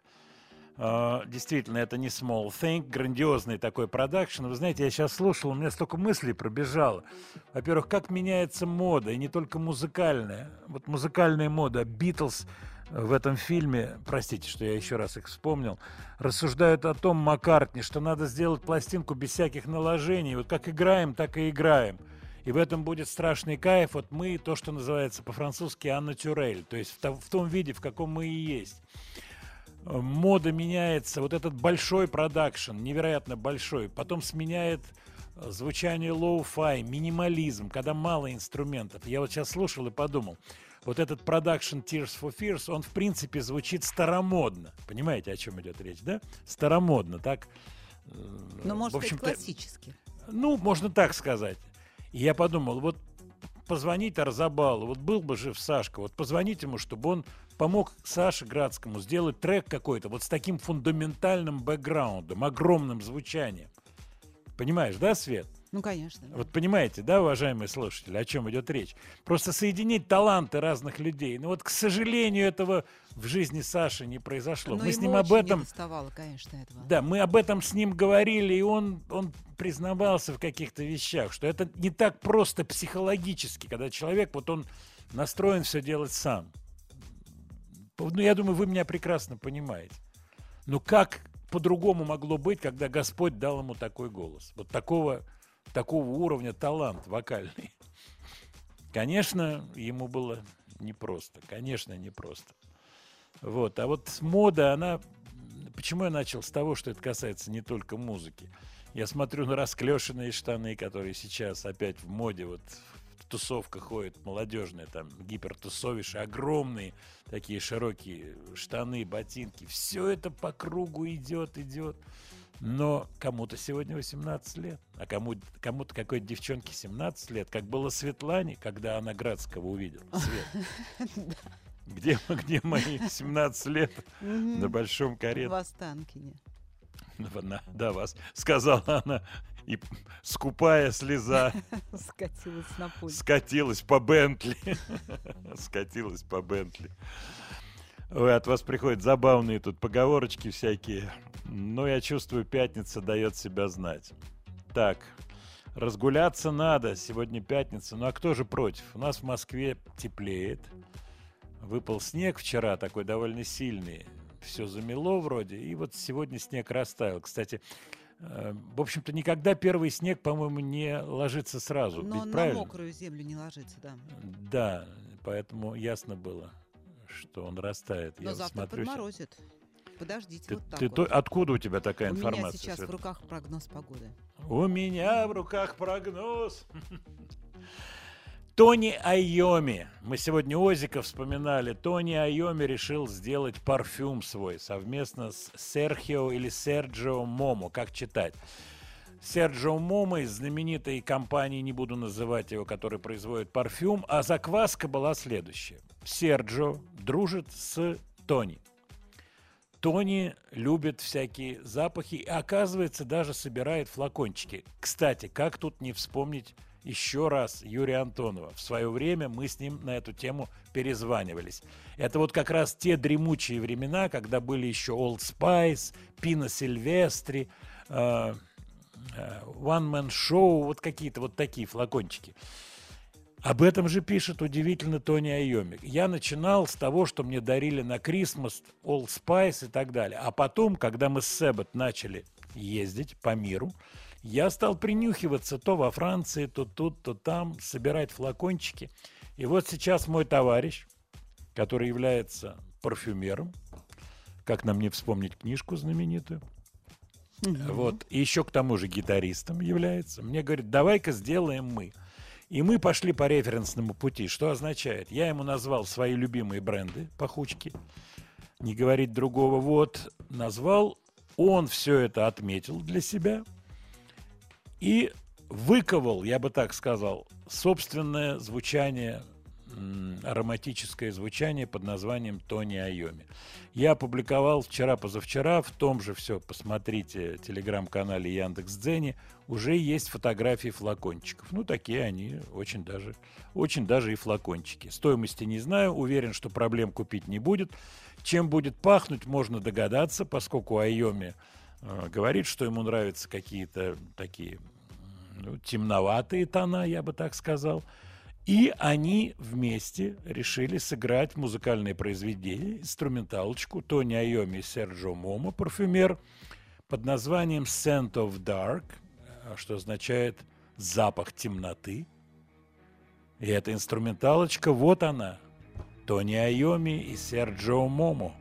Э, Действительно, это не Small Thing, грандиозный такой продакшн. Вы знаете, я сейчас слушал, у меня столько мыслей пробежало. Во-первых, как меняется мода, и не только музыкальная. Вот музыкальная мода. Битлз в этом фильме, простите, что я еще раз их вспомнил, рассуждают о том, Маккартни, что надо сделать пластинку без всяких наложений. Вот как играем, так и играем. И в этом будет страшный кайф. Вот мы, то, что называется по-французски «au naturel», то есть в, то- в том виде, в каком мы и есть. Мода меняется, вот этот большой продакшн, невероятно большой, потом сменяет э, звучание lo-fi, минимализм, когда мало инструментов. Я вот сейчас слушал и подумал, вот этот продакшн Tears for Fears, он в принципе звучит старомодно. Понимаете, о чем идет речь, да? Старомодно, так? Э, Но, может в быть, общем-то, классически. ну, можно так сказать. Я подумал, вот позвонить Арзабалу, вот был бы жив Сашка, вот позвонить ему, чтобы он помог Саше Градскому сделать трек какой-то вот с таким фундаментальным бэкграундом, огромным звучанием. Понимаешь, да, Свет? Ну, конечно. Вот понимаете, да, уважаемые слушатели, о чем идет речь? Просто соединить таланты разных людей. Ну вот, к сожалению, этого в жизни Саши не произошло. Но Мы с ним об этом... недоставало, конечно, этого. Да, мы об этом с ним говорили, и он, он признавался в каких-то вещах, что это не так просто психологически, когда человек, вот он настроен все делать сам. Ну, я думаю, вы меня прекрасно понимаете. Ну, как по-другому могло быть, когда Господь дал ему такой голос? Вот такого, такого уровня талант вокальный. Конечно, ему было непросто. Конечно, непросто. Вот. А вот мода, она... Почему я начал с того, что это касается не только музыки? Я смотрю на расклешенные штаны, которые сейчас опять в моде, вот в тусовках ходят молодежные, там, гипертусовиши, огромные такие широкие штаны, ботинки. Все это по кругу идет, идет. Но кому-то сегодня 18 лет, а кому, кому-то какой-то девчонке 17 лет, как было Светлане, когда она Градского увидела. Свет. Где, где мои 17 лет на большом карете? В Останкине. Да, вас, сказала она, и скупая слеза Скатилась на пульт. скатилась по Бентли. Скатилась по Бентли. Ой, от вас приходят забавные тут поговорочки всякие. Но я чувствую, пятница дает себя знать. Так, разгуляться надо. Сегодня пятница. Ну а кто же против? У нас в Москве теплеет. Выпал снег вчера, такой довольно сильный. Все замело вроде. И вот сегодня снег растаял. Кстати, в общем-то, никогда первый снег, по-моему, не ложится сразу. Но Ведь на правильно? мокрую землю не ложится, да. Да, поэтому ясно было, что он растает. Но Я завтра смотрю подморозит. Подождите, Ты, вот так ты вот. откуда у тебя такая У меня информация? сейчас Свет? в руках прогноз погоды. У меня в руках прогноз. Тони Айоми. Мы сегодня Оззика вспоминали. Тони Айоми решил сделать парфюм свой совместно с Серхио или Серджио Момо. Как читать? Серджио Момо из знаменитой компании, не буду называть его, который производит парфюм, а закваска была следующая. Серджио дружит с Тони. Тони любит всякие запахи и, оказывается, даже собирает флакончики. Кстати, как тут не вспомнить еще раз Юрия Антонова. В свое время мы с ним на эту тему перезванивались. Это вот как раз те дремучие времена, когда были еще Old Spice, Пина Сильвестри, э, э, One Man Show, вот какие-то вот такие флакончики. Об этом же пишет удивительно Тони Айоми. Я начинал с того, что мне дарили на Крисмас, Old Spice и так далее. А потом, когда мы с Себет начали ездить по миру, я стал принюхиваться то во Франции, то тут, то там, собирать флакончики. И вот сейчас мой товарищ, который является парфюмером, как нам не вспомнить книжку знаменитую, вот, и еще к тому же гитаристом является, мне говорит, давай-ка сделаем мы. И мы пошли по референсному пути. Что означает? Я ему назвал свои любимые бренды, пахучки, не говорить другого. Вот, назвал, он все это отметил для себя и выковал, я бы так сказал, собственное звучание, ароматическое звучание под названием Тони Айоми. Я опубликовал вчера-позавчера в том же все, посмотрите, телеграм-канале Яндекс.Дзене, уже есть фотографии флакончиков. Ну, такие они, очень даже, очень даже и флакончики. Стоимости не знаю, уверен, что проблем купить не будет. Чем будет пахнуть, можно догадаться, поскольку Айоми говорит, что ему нравятся какие-то такие ну, темноватые тона, я бы так сказал. И они вместе решили сыграть музыкальное произведение, инструменталочку Тони Айоми и Серджо Момо, парфюмер, под названием Scent of Dark, э, что означает запах темноты. И эта инструменталочка, вот она, Тони Айоми и Серджо Момо.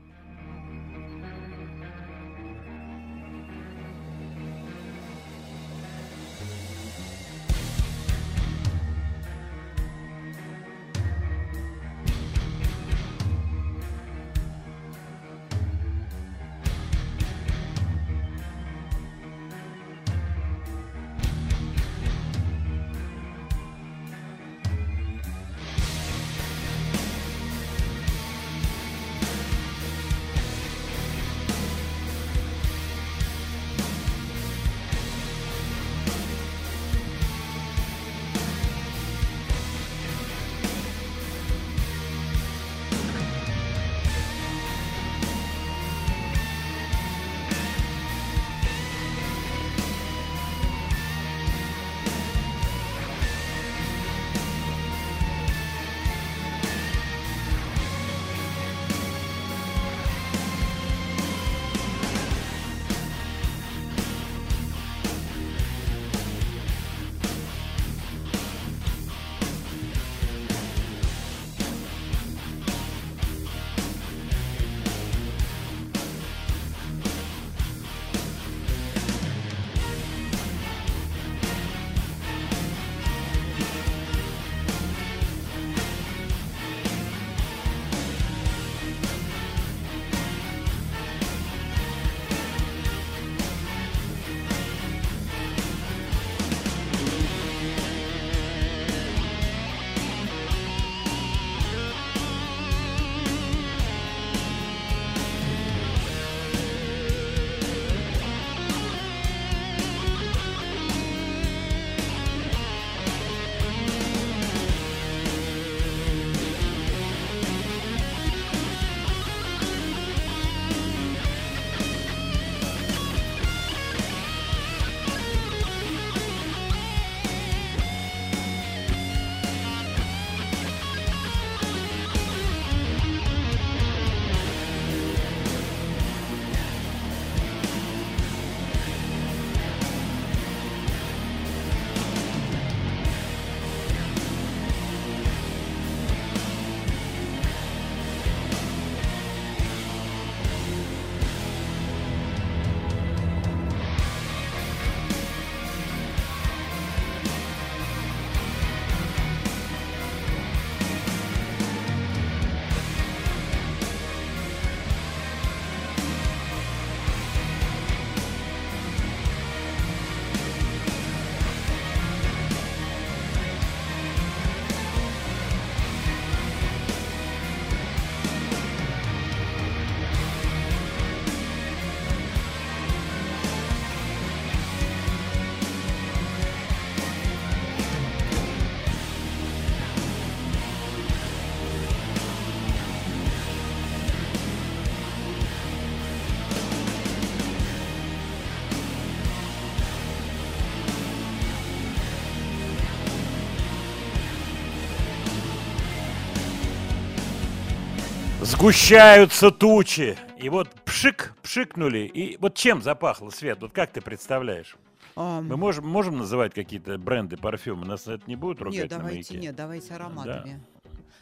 Сгущаются тучи. И вот пшик, пшикнули. И вот чем запахло, Свет? Вот как ты представляешь? Ам, Мы можем, можем называть какие-то бренды парфюма? Нас это не будет ругать Нет, на давайте, маяке? нет, давайте ароматами.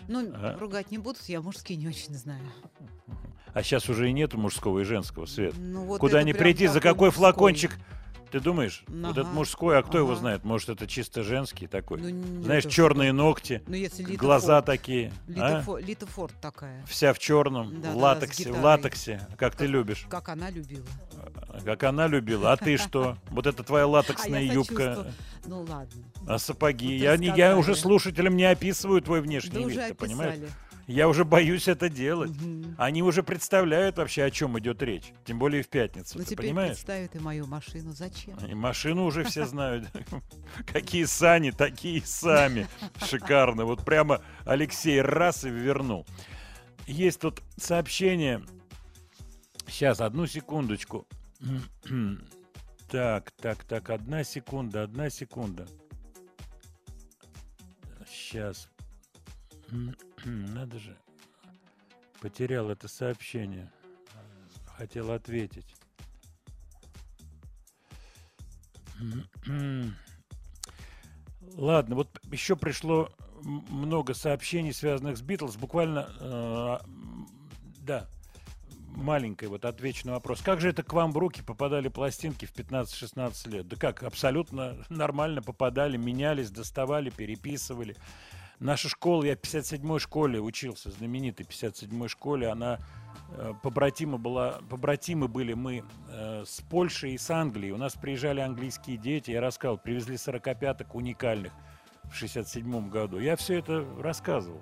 Ну, Ага. ругать не будут, я мужские не очень знаю. А сейчас уже и нету мужского и женского, Свет. Ну, вот Куда ни прийти, за какой мужской. флакончик? Ты думаешь? Вот Ага, это мужской, а кто его ага. знает? Может, это чисто женский такой? Ну, нет, Знаешь, черные ногти, Ну, если Лита глаза Форд. такие. Лита, а? Фо- Лита Форд такая, Вся в черном, Да, в да, латексе, с в латексе, как ты любишь. как она любила. Как она любила. А ты что? Вот это твоя латексная А юбка. Ну ладно. А сапоги? Вот Я, уже слушателям не описываю твой внешний Да вид, ты понимаешь? Я уже боюсь это делать. Мгм. Они уже представляют вообще, о чем идет речь. Тем более в пятницу. Ну ты теперь понимаешь? представят и мою машину. Зачем? И машину уже все знают. Какие сани, такие сами. Шикарно. Вот прямо Алексей раз и вернул. Есть тут сообщение. Сейчас, одну секундочку. Так, так, так, одна секунда, одна секунда. Сейчас. Надо же. Потерял это сообщение. Хотел ответить. Ладно, вот еще пришло много сообщений, связанных с Битлз. Буквально, э, да, маленький вот отвечу на вопрос. Как же это к вам в руки попадали пластинки в 15-16 лет? Да как, абсолютно нормально попадали, менялись, доставали, переписывали. Наша школа, я в 57-й школе учился, знаменитой 57-й школе, она э, побратима была, побратимы были мы э, с Польшей и с Англией. У нас приезжали английские дети, я рассказывал, привезли 45-ок уникальных в 67 году. Я все это рассказывал.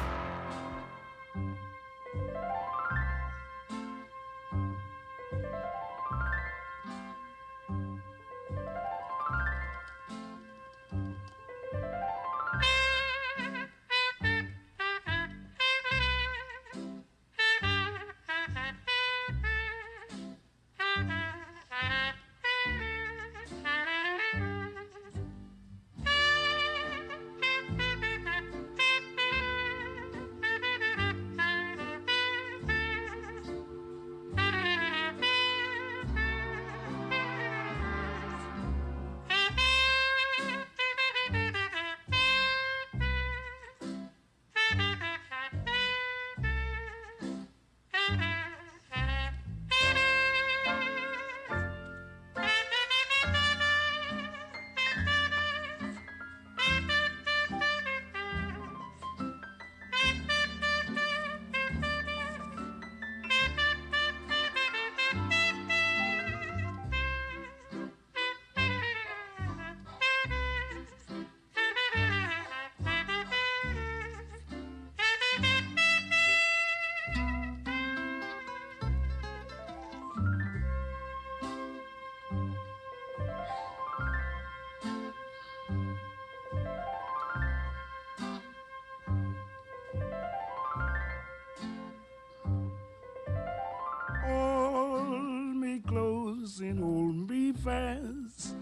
Close and hold me fast.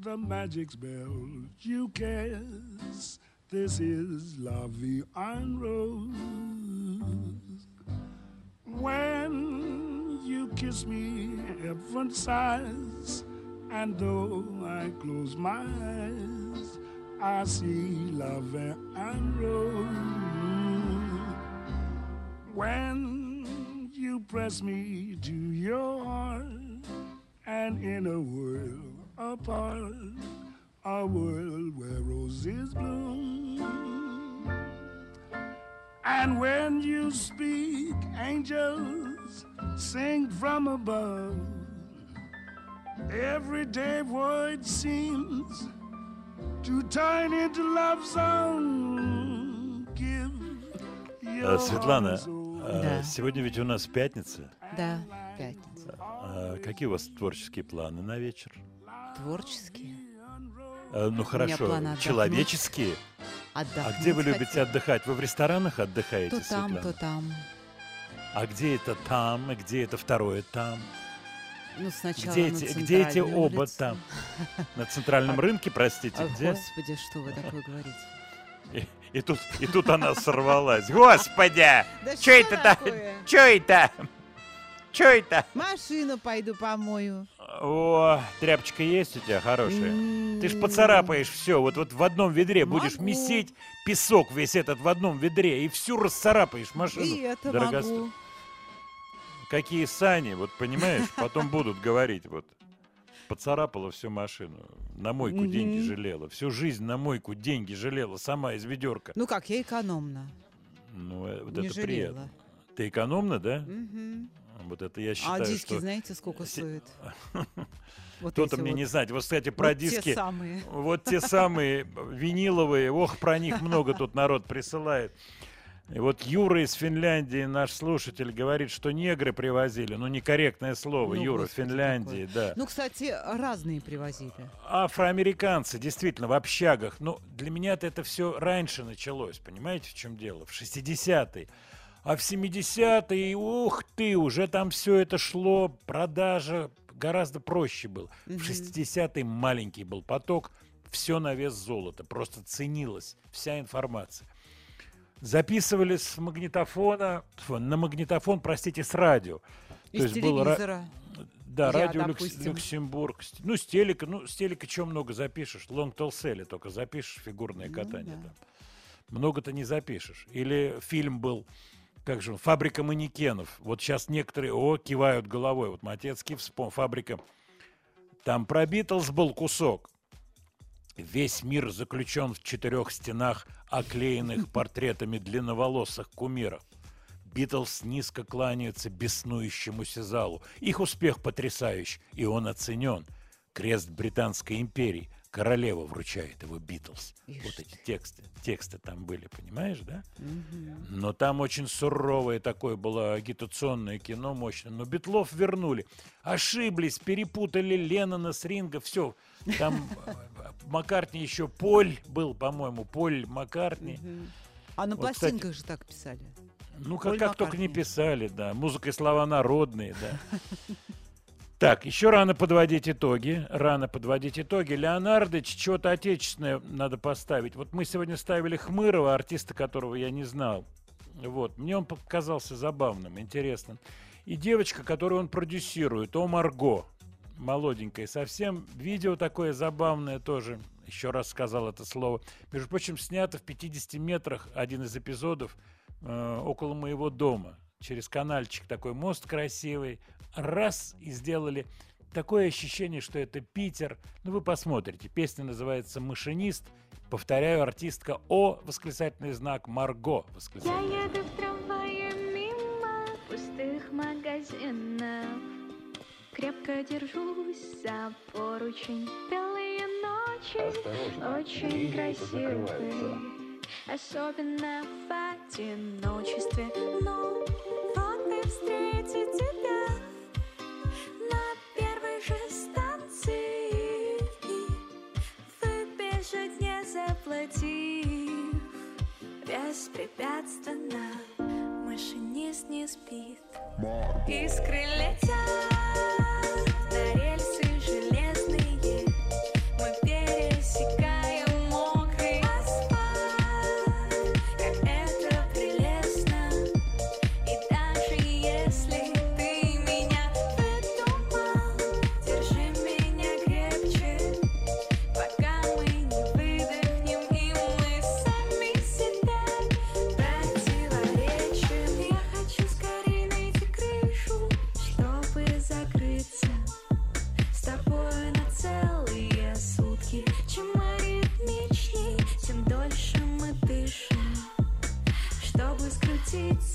The magic spell you cast. This is Vie en Rose. When you kiss me, heaven sighs. And though I close my eyes, I see La and Rose. When you press me to your heart, and in a world apart, a world where roses bloom. And when you speak, angels sing from above. Everyday word seems to turn into love song. Give Э, your Светлана, heart and soul. э, Да. сегодня ведь у нас пятница. Да, пятница. А какие у вас творческие планы на вечер? Творческие. Э, Ну хорошо, человеческие. Отдохнуть А где вы любите хотела. отдыхать? Вы в ресторанах отдыхаете, То там, Светлана? то там. А где это там, и где это второе там? Ну, сначала Где эти, где эти оба улице. там? На центральном рынке, простите, А, где? Господи, что вы такое говорите? И, и тут, и тут она сорвалась. Господи! Да Чё это? Чё это? Чё это? Машину пойду помою. О, тряпочка есть у тебя хорошая? Ты ж поцарапаешь все. Вот, вот в одном ведре будешь Могу. месить песок весь этот в одном ведре и всю расцарапаешь машину. И это дорогосто- могу. Какие сани, вот понимаешь, потом будут говорить, вот поцарапала всю машину, на мойку деньги жалела, всю жизнь на мойку деньги жалела, сама из ведерка. Ну как, я экономна. Ну, э, вот не это жалела. приятно. Ты экономна, да? Мгм. Вот это я А считаю, диски что... знаете, сколько стоят? Вот Кто-то мне вот. не знать. Вот, кстати, про Вот те диски. самые. Вот те самые виниловые. Ох, про них много тут народ присылает. И вот Юра из Финляндии, наш слушатель, говорит, что негры привозили. Ну, некорректное слово, Ну, Юра, господи, Финляндии, да. Ну, кстати, разные привозили. Афроамериканцы, действительно, в общагах. Ну, для меня это все раньше началось, понимаете, в чем дело? В 60-е. А в 70-е, ух ты, уже там все это шло, продажа гораздо проще было. В 60-е маленький был поток, все на вес золота, просто ценилась вся информация. Записывали с магнитофона, на магнитофон, простите, с радио. Из был ра- телевизора. да, Я, радио Люкс-. Люксембург. Ну, с телека, ну, с телека чего много запишешь? Лонг толселе только запишешь фигурное Ну катание да. там. Много-то не запишешь. Или фильм был, как же он, «Фабрика манекенов». Вот сейчас некоторые, о, кивают головой. Вот Матецкий вспомнил, «Фабрика». Там про Битлз был кусок. Весь мир заключен в четырех стенах, оклеенных портретами длинноволосых кумиров. Битлз низко кланяются беснующемуся залу. Их успех потрясающий, и он оценен. Крест Британской империи. Королева вручает его Битлз. Вот эти тексты. Тексты там были, понимаешь, да? Но там очень суровое такое было агитационное кино мощное. Но Битлов вернули. Ошиблись, перепутали Леннона с Ринго. Все. Там э, Маккартни еще Поль был, по-моему. Поль Маккартни. А на Вот, кстати, пластинках же так писали. Ну, как, Поль как только не писали, да. Музыка и слова народные, да. Так, еще рано подводить итоги. Рано подводить итоги. Леонардович, что-то отечественное надо поставить. Вот мы сегодня ставили Хмырова, артиста, которого я не знал. Вот. Мне он показался забавным, интересным. И девочка, которую он продюсирует, О Марго. Молоденькая совсем. Видео такое забавное тоже. Еще раз сказал это слово. Между прочим, снято в 50 метрах один из эпизодов э, около моего дома. Через канальчик такой мост красивый. Раз и сделали такое ощущение, что это Питер. Ну, вы посмотрите. Песня называется «Машинист». Повторяю, артистка О, восклицательный знак, Марго, Я восклицательный еду в трамвае мимо пустых магазинов Крепко держусь за поручень Белые ночи очень красивые Особенно в одиночестве. Но вот и встретить тебя На первой же станции. Выбежать не заплатив. Беспрепятственно Машинист не спит. Искры летят seats.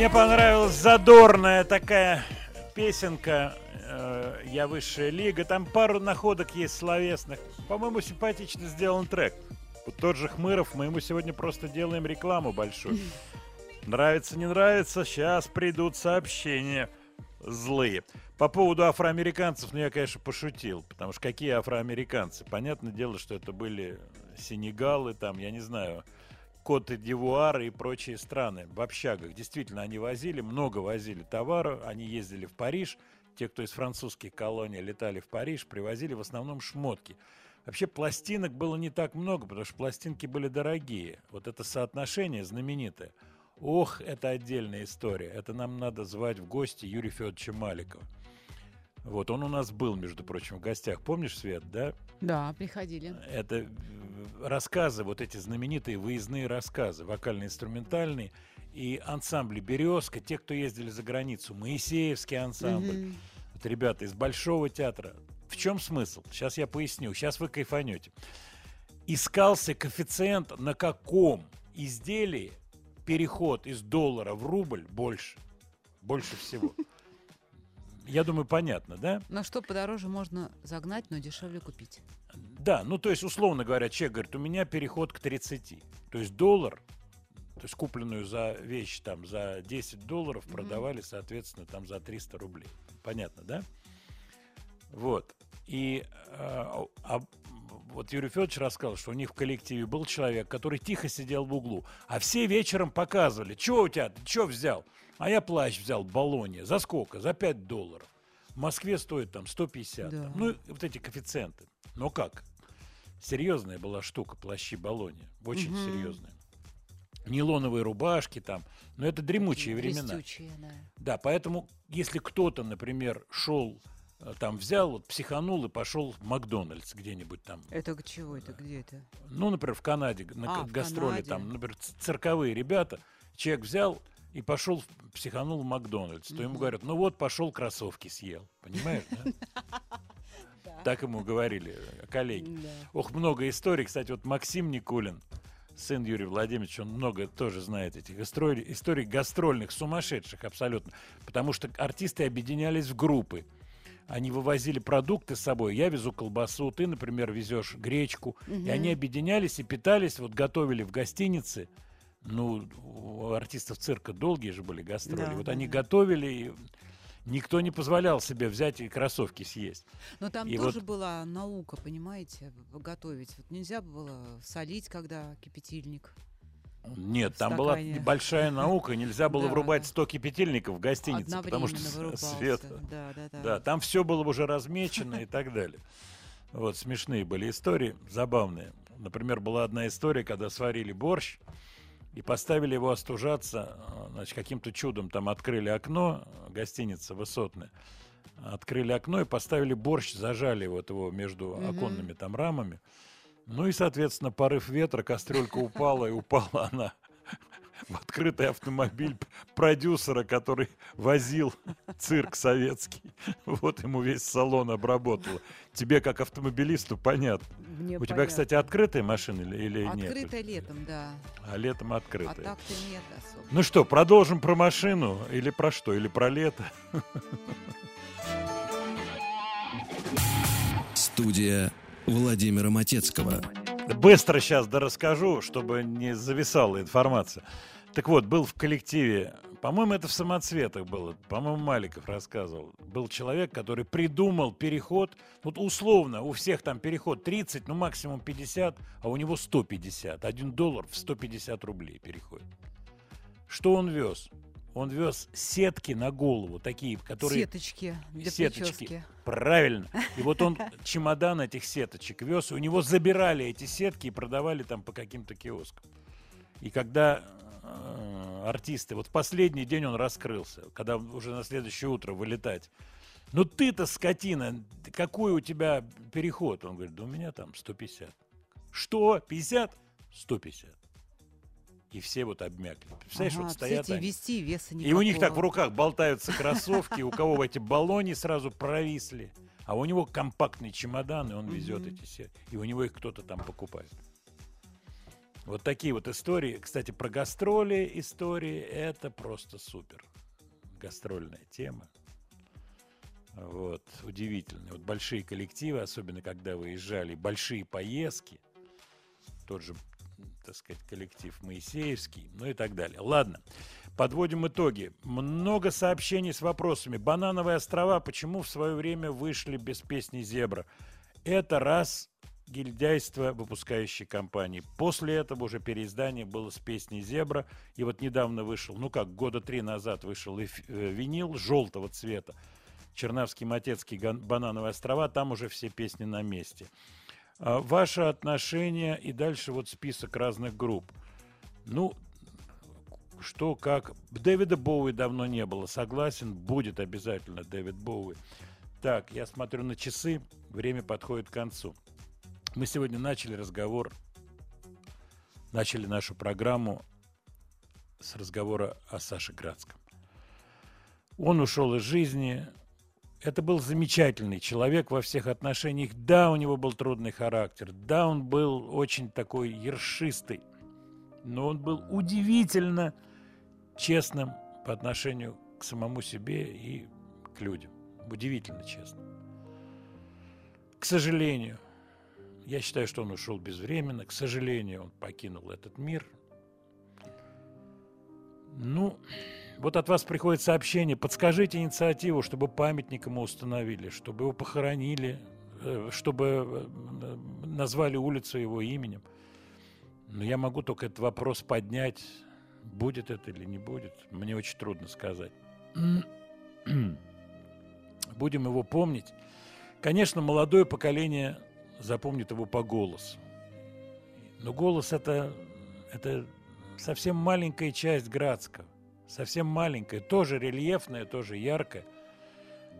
Мне понравилась задорная такая песенка э, «Я высшая лига». Там пару находок есть словесных. По-моему, симпатично сделан трек. Вот тот же Хмыров, мы ему сегодня просто делаем рекламу большую. Нравится, не нравится, сейчас придут сообщения злые. По поводу афроамериканцев, ну я, конечно, пошутил, потому что какие афроамериканцы? Понятное дело, что это были Сенегалы, там, я не знаю, Коты дивуар и прочие страны в общагах. Действительно, они возили, много возили товара, они ездили в Париж. Те, кто из французских колоний летали в Париж, привозили в основном шмотки. Вообще пластинок было не так много, потому что пластинки были дорогие. Вот это соотношение знаменитое. Ох, это отдельная история. Это нам надо звать в гости Юрия Федоровича Маликова. Вот, он у нас был, между прочим, в гостях. Помнишь, Свет, да? Да, приходили. Это э, рассказы, вот эти знаменитые выездные рассказы, вокально-инструментальные, и ансамбли «Березка», те, кто ездили за границу, Моисеевский ансамбль, Мгм. вот ребята из Большого театра. В чем смысл? Сейчас я поясню, сейчас вы кайфанете. Искался коэффициент, на каком изделии переход из доллара в рубль больше. Больше всего. Я думаю, понятно, да? Но что подороже можно загнать, но дешевле купить. Да, ну то есть, условно говоря, человек говорит, у меня переход к 30. То есть доллар, то есть купленную за вещь там за 10 долларов Мгм. продавали, соответственно, там за 300 рублей. Понятно, да? Вот. И а, а, вот Юрий Федорович рассказал, что у них в коллективе был человек, который тихо сидел в углу, а все вечером показывали, что у тебя, ты что взял? А я плащ взял, Болония. За сколько? За 5 долларов. В Москве стоит там 150. Да. там. Ну, вот эти коэффициенты. Но как? Серьезная была штука, плащи Болония. Очень Мгм. серьезная. Нейлоновые рубашки там. Но это дремучие времена. Блестючие, да. Да, поэтому если кто-то, например, шел, э, там взял, вот психанул и пошел в Макдональдс где-нибудь там. Это к чего это? Где это? Ну, например, в Канаде, на А, гастроли, Канаде. там, например, цирковые ребята, человек взял и пошел, психанул в Макдональдс, то ему говорят, ну вот, пошел кроссовки съел. Понимаешь, да? Так ему говорили э, коллеги. Ох, много историй. Кстати, вот Максим Никулин, сын Юрия Владимировича, он много тоже знает этих историй, историй гастрольных, сумасшедших абсолютно. Потому что артисты объединялись в группы. Они вывозили продукты с собой. Я везу колбасу, ты, например, везешь гречку. И Мгм. они объединялись и питались, вот готовили в гостинице. Ну, у артистов цирка долгие же были гастроли. Да, вот да, они да. готовили, и никто не позволял себе взять и кроссовки съесть. Но там И тоже вот- была наука, понимаете, готовить. Вот нельзя было солить, когда кипятильник. Нет, там была большая наука, нельзя было Да, врубать да. 100 кипятильников в гостинице, потому что свет. Да, да, да. Да, там все было уже размечено и так далее. Вот, смешные были истории, забавные. Например, была одна история, когда сварили борщ и поставили его остужаться, э, значит, каким-то чудом там открыли окно, гостиница высотная, открыли окно и поставили борщ, зажали вот его между Мгм. оконными там рамами. Ну и, соответственно, порыв ветра, кастрюлька упала, и упала она в открытый автомобиль продюсера, который возил цирк советский. Вот ему весь салон обработало. Тебе, как автомобилисту, понятно. Мне У тебя, понятно. кстати, открытая машина или, или нет? Открытое летом, да. А летом А открытая. так-то нет особо. Ну что, продолжим про машину или про что? Или про лето? Студия Владимира Матецкого. Быстро сейчас да расскажу, чтобы не зависала информация. Так вот, был в коллективе, по-моему, это в самоцветах было, по-моему, Маликов рассказывал. Был человек, который придумал переход, вот условно, у всех там переход 30, ну максимум 50, а у него 150. Один доллар в 150 рублей переходит. Что он вез? Он вез сетки на голову, такие, которые... Сеточки для сеточки. прически. Правильно. И вот он чемодан этих сеточек вез, и у него забирали эти сетки и продавали там по каким-то киоскам. И когда артисты, вот в последний день он раскрылся, когда уже на следующее утро вылетать. Ну ты-то, скотина, какой у тебя переход? Он говорит, да у меня там 150. Что? 50? 150. И все вот обмякли. Представляешь, Ага, вот стоят представляете, они. вести веса И у них так в руках болтаются кроссовки, у кого эти баллони сразу провисли, а у него компактный чемодан, и он везет эти все. И у него их кто-то там покупает. Вот такие вот истории. Кстати, про гастроли истории это просто супер. Гастрольная тема. Вот, удивительно. Вот большие коллективы, особенно когда выезжали, большие поездки, тот же, так сказать, коллектив Моисеевский, ну и так далее. Ладно, подводим итоги. Много сообщений с вопросами. Банановые острова почему в свое время вышли без песни «Зебра»? Это раз гильдяйство выпускающей компании. После этого уже переиздание было с песней «Зебра». И вот недавно вышел, ну как, года три назад вышел и э, винил желтого цвета. Чернавский, Матецкий, Банановые острова. Там уже все песни на месте. А, Ваше отношение и дальше вот список разных групп. Ну, что, как. Дэвида Боуи давно не было. Согласен, будет обязательно Дэвид Боуи. Так, я смотрю на часы. Время подходит к концу. Мы сегодня начали разговор, начали нашу программу с разговора о Саше Градском. Он ушел из жизни. Это был замечательный человек во всех отношениях. Да, у него был трудный характер. Да, он был очень такой ершистый. Но он был удивительно честным по отношению к самому себе и к людям. Удивительно честным. К сожалению, я считаю, что он ушел безвременно. К сожалению, он покинул этот мир. Ну, вот от вас приходит сообщение. Подскажите инициативу, чтобы памятник ему установили, чтобы его похоронили, э, чтобы э, назвали улицу его именем. Но я могу только этот вопрос поднять. Будет это или не будет, мне очень трудно сказать. Будем его помнить. Конечно, молодое поколение запомнит его по голосу. Но голос это, это совсем маленькая часть Градского. Совсем маленькая, тоже рельефная, тоже яркая.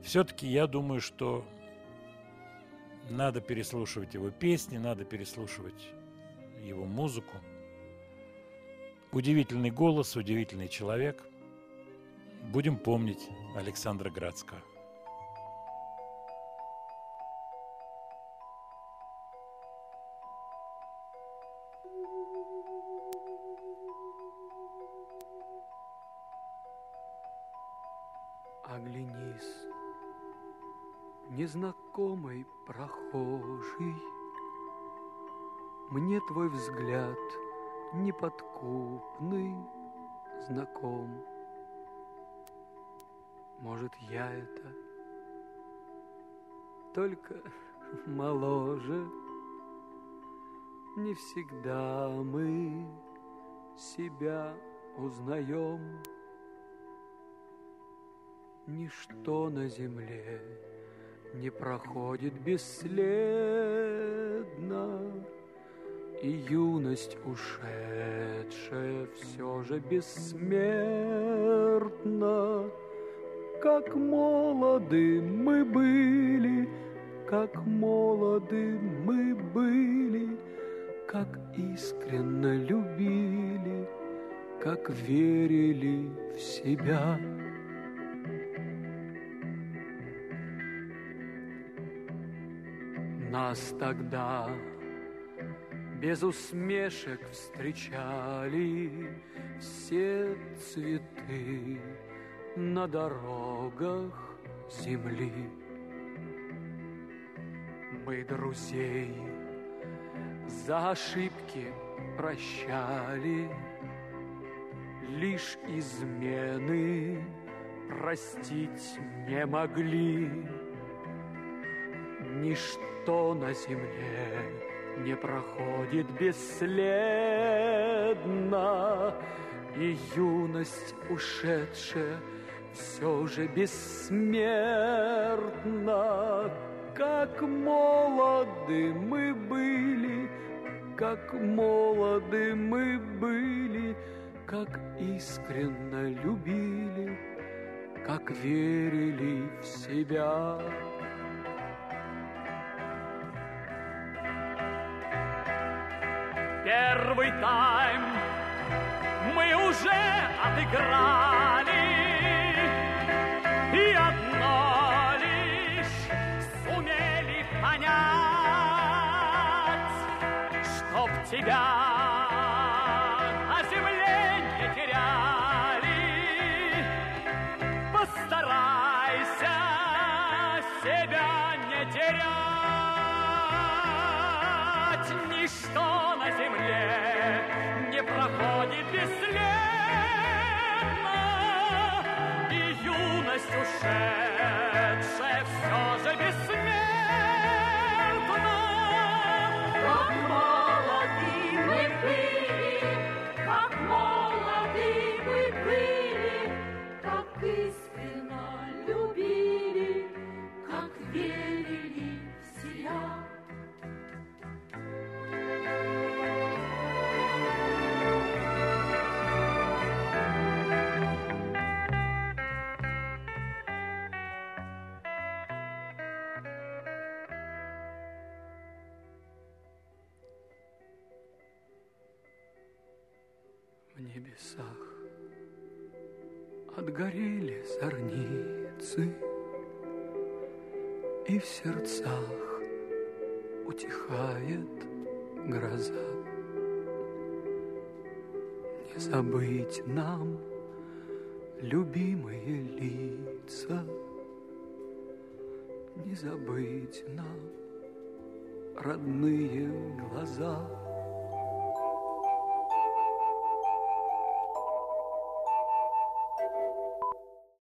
Все-таки я думаю, что надо переслушивать его песни, надо переслушивать его музыку. Удивительный голос, удивительный человек. Будем помнить Александра Градского. Незнакомый прохожий, Мне твой взгляд неподкупный знаком. Может, я это только моложе. Не всегда мы себя узнаем. Ничто на земле не проходит бесследно, И юность ушедшая все же бессмертна. Как молоды мы были, как молоды мы были, Как искренно любили, как верили в себя. Нас тогда без усмешек встречали все цветы на дорогах земли. Мы друзей за ошибки прощали, лишь измены простить не могли. Ничто на земле не проходит бесследно, И юность ушедшая все же бессмертна. Как молоды мы были, как молоды мы были, Как искренно любили, как верили в себя. Первый тайм. Мы уже отыграли, и одно лишь сумели понять, чтоб тебя юность ушедшая все же бессмертна. Как молоды мы были, отгорели зорницы, И в сердцах утихает гроза. Не забыть нам любимые лица, Не забыть нам родные глаза.